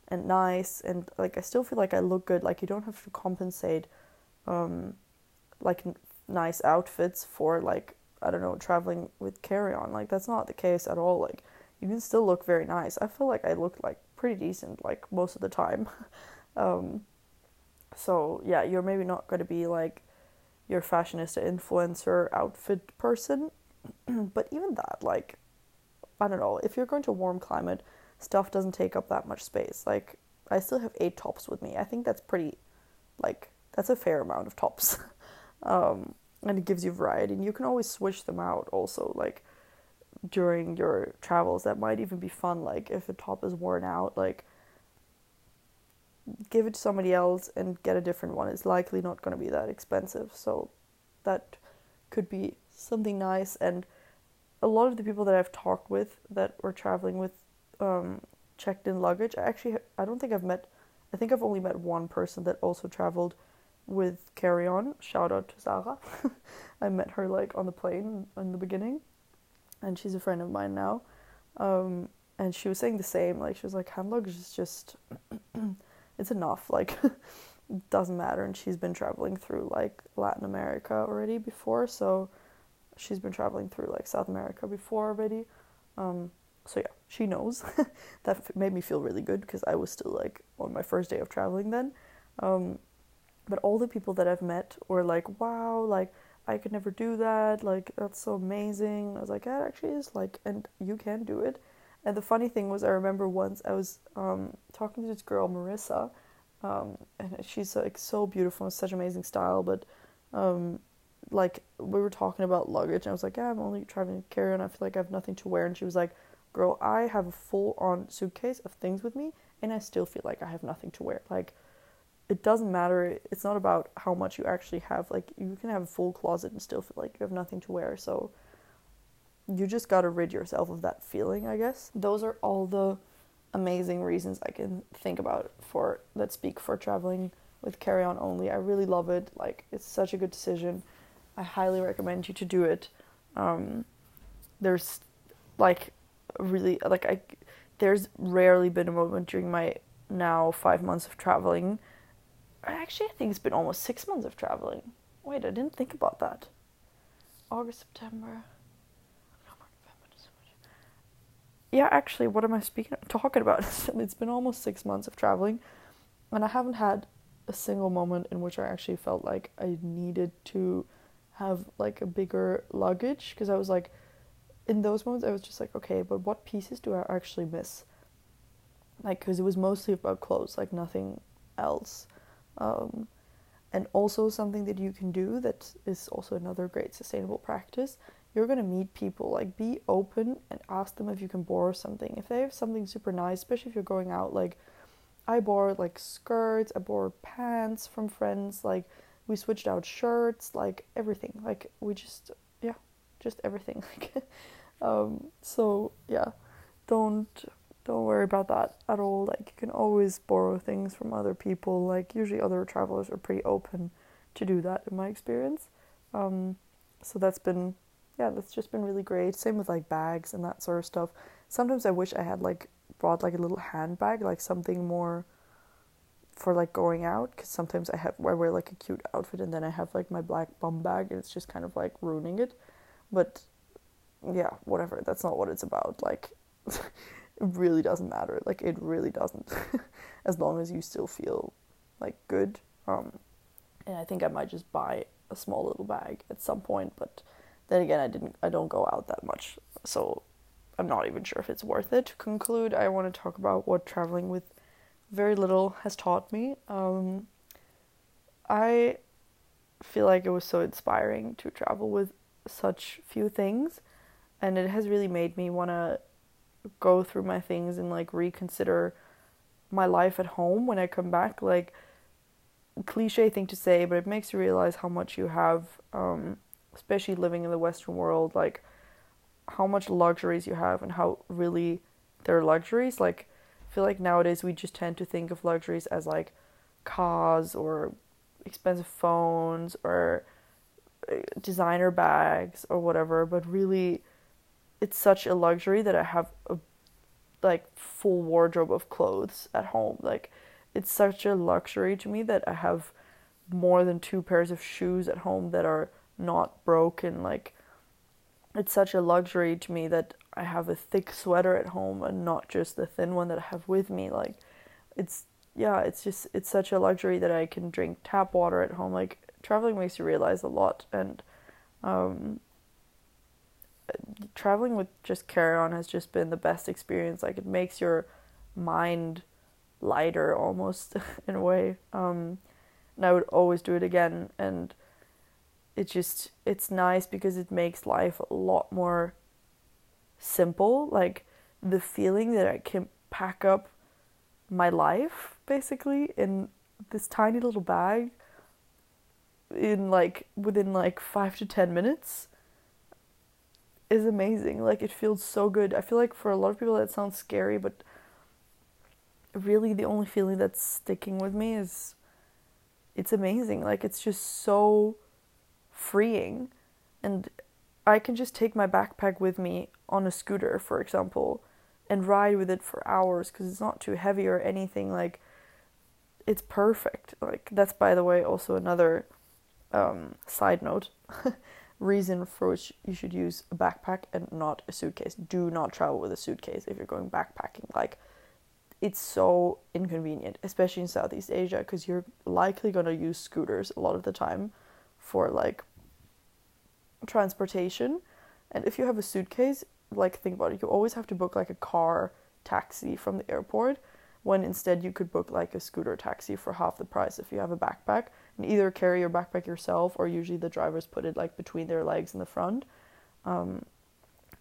and nice and like I still feel like I look good. Like you don't have to compensate um like n- nice outfits for like I don't know traveling with carry on. Like that's not the case at all. Like you can still look very nice. I feel like I look like pretty decent like most of the time. um so yeah, you're maybe not going to be like your fashionista influencer outfit person, but even that, like, I don't know, if you're going to a warm climate, stuff doesn't take up that much space. Like, I still have eight tops with me. I think that's pretty, like, that's a fair amount of tops. um, and it gives you variety and you can always switch them out also like during your travels that might even be fun like if a top is worn out like give it to somebody else and get a different one it's likely not going to be that expensive so that could be something nice and a lot of the people that I've talked with that were traveling with um, checked in luggage I actually I don't think I've met I think I've only met one person that also traveled with carry on. Shout out to Zara. I met her like on the plane in the beginning, and she's a friend of mine now. Um, and she was saying the same. Like she was like, hand luggage is just, it's enough. Like, doesn't matter. And she's been traveling through like Latin America already before, so she's been traveling through like South America before already. Um, so yeah, she knows. that made me feel really good because I was still like on my first day of traveling then. Um, but all the people that I've met were like, wow, like I could never do that. Like that's so amazing. I was like, it actually is like, and you can do it. And the funny thing was, I remember once I was um, talking to this girl, Marissa, um, and she's like so beautiful, and such amazing style. But um, like we were talking about luggage, and I was like, yeah, I'm only traveling to carry on. I feel like I have nothing to wear. And she was like, girl, I have a full on suitcase of things with me, and I still feel like I have nothing to wear. Like it doesn't matter. It's not about how much you actually have. Like you can have a full closet and still feel like you have nothing to wear. So you just got to rid yourself of that feeling, I guess. Those are all the amazing reasons I can think about for that speak for traveling with carry on only. I really love it. Like it's such a good decision. I highly recommend you to do it. Um, there's like really like I there's rarely been a moment during my now 5 months of traveling Actually, I think it's been almost six months of traveling. Wait, I didn't think about that. August, September. Yeah, actually, what am I speaking talking about? it's been almost six months of traveling, and I haven't had a single moment in which I actually felt like I needed to have like a bigger luggage because I was like, in those moments, I was just like, okay, but what pieces do I actually miss? Like, because it was mostly about clothes, like nothing else. Um, and also something that you can do that is also another great sustainable practice you're going to meet people like be open and ask them if you can borrow something if they have something super nice especially if you're going out like i borrowed like skirts i borrowed pants from friends like we switched out shirts like everything like we just yeah just everything like um so yeah don't don't worry about that at all. Like you can always borrow things from other people. Like usually other travelers are pretty open to do that in my experience. Um, so that's been yeah, that's just been really great. Same with like bags and that sort of stuff. Sometimes I wish I had like brought like a little handbag, like something more for like going out because sometimes I have I wear like a cute outfit and then I have like my black bum bag and it's just kind of like ruining it. But yeah, whatever. That's not what it's about. Like it really doesn't matter. Like it really doesn't, as long as you still feel like good. Um, and I think I might just buy a small little bag at some point, but then again, I didn't. I don't go out that much, so I'm not even sure if it's worth it. To conclude, I want to talk about what traveling with very little has taught me. Um, I feel like it was so inspiring to travel with such few things, and it has really made me want to go through my things and like reconsider my life at home when I come back. Like cliche thing to say, but it makes you realize how much you have, um, especially living in the Western world, like how much luxuries you have and how really they're luxuries. Like I feel like nowadays we just tend to think of luxuries as like cars or expensive phones or uh, designer bags or whatever, but really it's such a luxury that I have a like full wardrobe of clothes at home. Like it's such a luxury to me that I have more than two pairs of shoes at home that are not broken. Like it's such a luxury to me that I have a thick sweater at home and not just the thin one that I have with me. Like it's yeah, it's just it's such a luxury that I can drink tap water at home. Like traveling makes you realize a lot and um traveling with just carry on has just been the best experience. Like it makes your mind lighter almost in a way. Um, and I would always do it again. And it just it's nice because it makes life a lot more simple. Like the feeling that I can pack up my life basically in this tiny little bag in like within like 5 to 10 minutes is amazing. Like it feels so good. I feel like for a lot of people that sounds scary but really the only feeling that's sticking with me is it's amazing. Like it's just so freeing and i can just take my backpack with me on a scooter for example and ride with it for hours because it's not too heavy or anything like it's perfect. Like that's by the way also another um, side note reason for which you should use a backpack and not a suitcase. Do not travel with a suitcase if you're going backpacking. Like it's so inconvenient especially in southeast asia because you're likely going to use scooters a lot of the time for like transportation. And if you have a suitcase like think about it you always have to book like a car taxi from the airport when instead you could book like a scooter taxi for half the price if you have a backpack. And either carry your backpack yourself or usually the drivers put it like between their legs in the front. Um,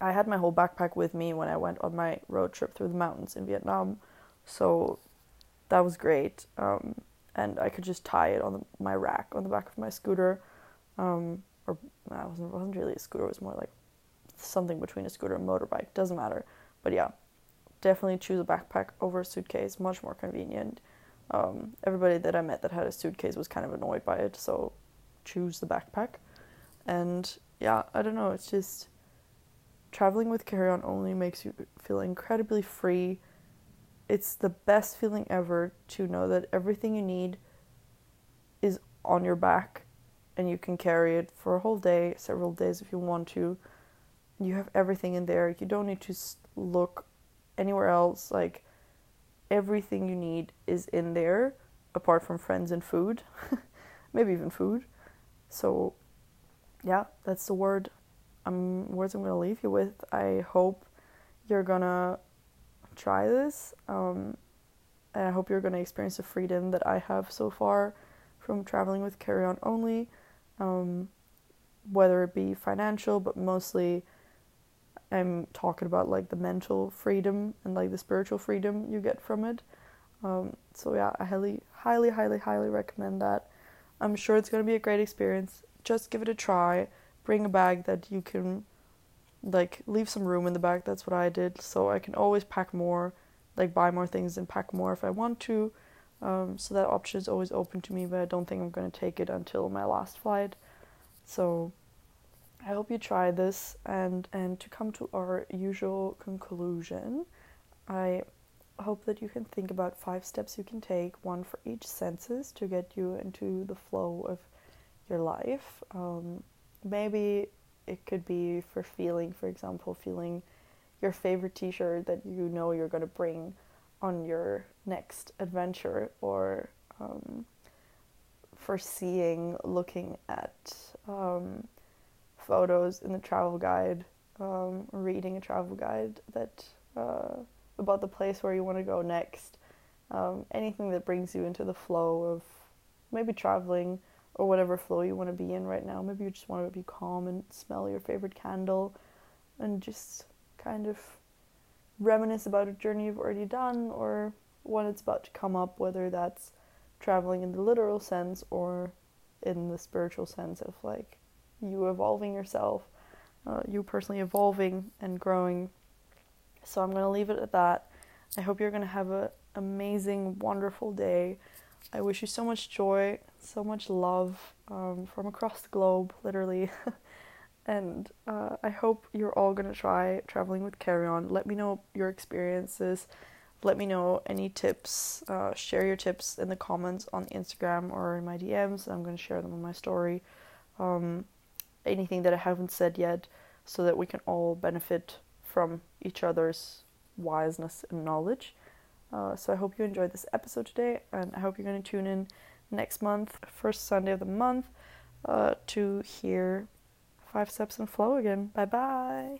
i had my whole backpack with me when i went on my road trip through the mountains in vietnam. So that was great. Um, and i could just tie it on the, my rack on the back of my scooter um, or that wasn't, wasn't really a scooter it was more like something between a scooter and motorbike. Doesn't matter. But yeah, definitely choose a backpack over a suitcase. Much more convenient. Um, everybody that I met that had a suitcase was kind of annoyed by it, so choose the backpack. And yeah, I don't know. It's just traveling with carry on only makes you feel incredibly free. It's the best feeling ever to know that everything you need is on your back and you can carry it for a whole day, several days if you want to you have everything in there. You don't need to look anywhere else. Like everything you need is in there, apart from friends and food, maybe even food. So, yeah, that's the word. Um, words I'm gonna leave you with. I hope you're gonna try this. Um, and I hope you're gonna experience the freedom that I have so far from traveling with carry on only. Um, whether it be financial, but mostly I'm talking about like the mental freedom and like the spiritual freedom you get from it. Um, so yeah, I highly, highly, highly, highly recommend that. I'm sure it's gonna be a great experience. Just give it a try. Bring a bag that you can, like, leave some room in the bag. That's what I did, so I can always pack more, like buy more things and pack more if I want to. Um, so that option is always open to me, but I don't think I'm gonna take it until my last flight. So I hope you try this and and to come to our usual conclusion, I hope that you can think about five steps you can take, one for each senses to get you into the flow of your life. Um, maybe it could be for feeling, for example, feeling your favorite t-shirt that you know you're going to bring on your next adventure or um, for seeing, looking at um, photos in the travel guide, um, reading a travel guide that uh, about the place where you want to go next. Um, anything that brings you into the flow of maybe traveling or whatever flow you want to be in right now. Maybe you just want to be calm and smell your favorite candle and just kind of reminisce about a journey you've already done or one that's about to come up, whether that's traveling in the literal sense or in the spiritual sense of like you evolving yourself, uh, you personally evolving and growing. So I'm going to leave it at that. I hope you're going to have an amazing, wonderful day. I wish you so much joy, so much love um, from across the globe, literally. and uh, I hope you're all to try traveling with Carry On. Let me know your experiences. Let me know any tips. Uh, share your tips in the comments on Instagram or in my DMs. I'm to share them on my story. Um, anything that I haven't said yet so that we can all benefit from each other's wiseness and knowledge. Uh, so I hope you enjoyed this episode today, and I hope you're to tune in next month, first Sunday of the month, uh, to hear Five Steps and Flow again. Bye bye.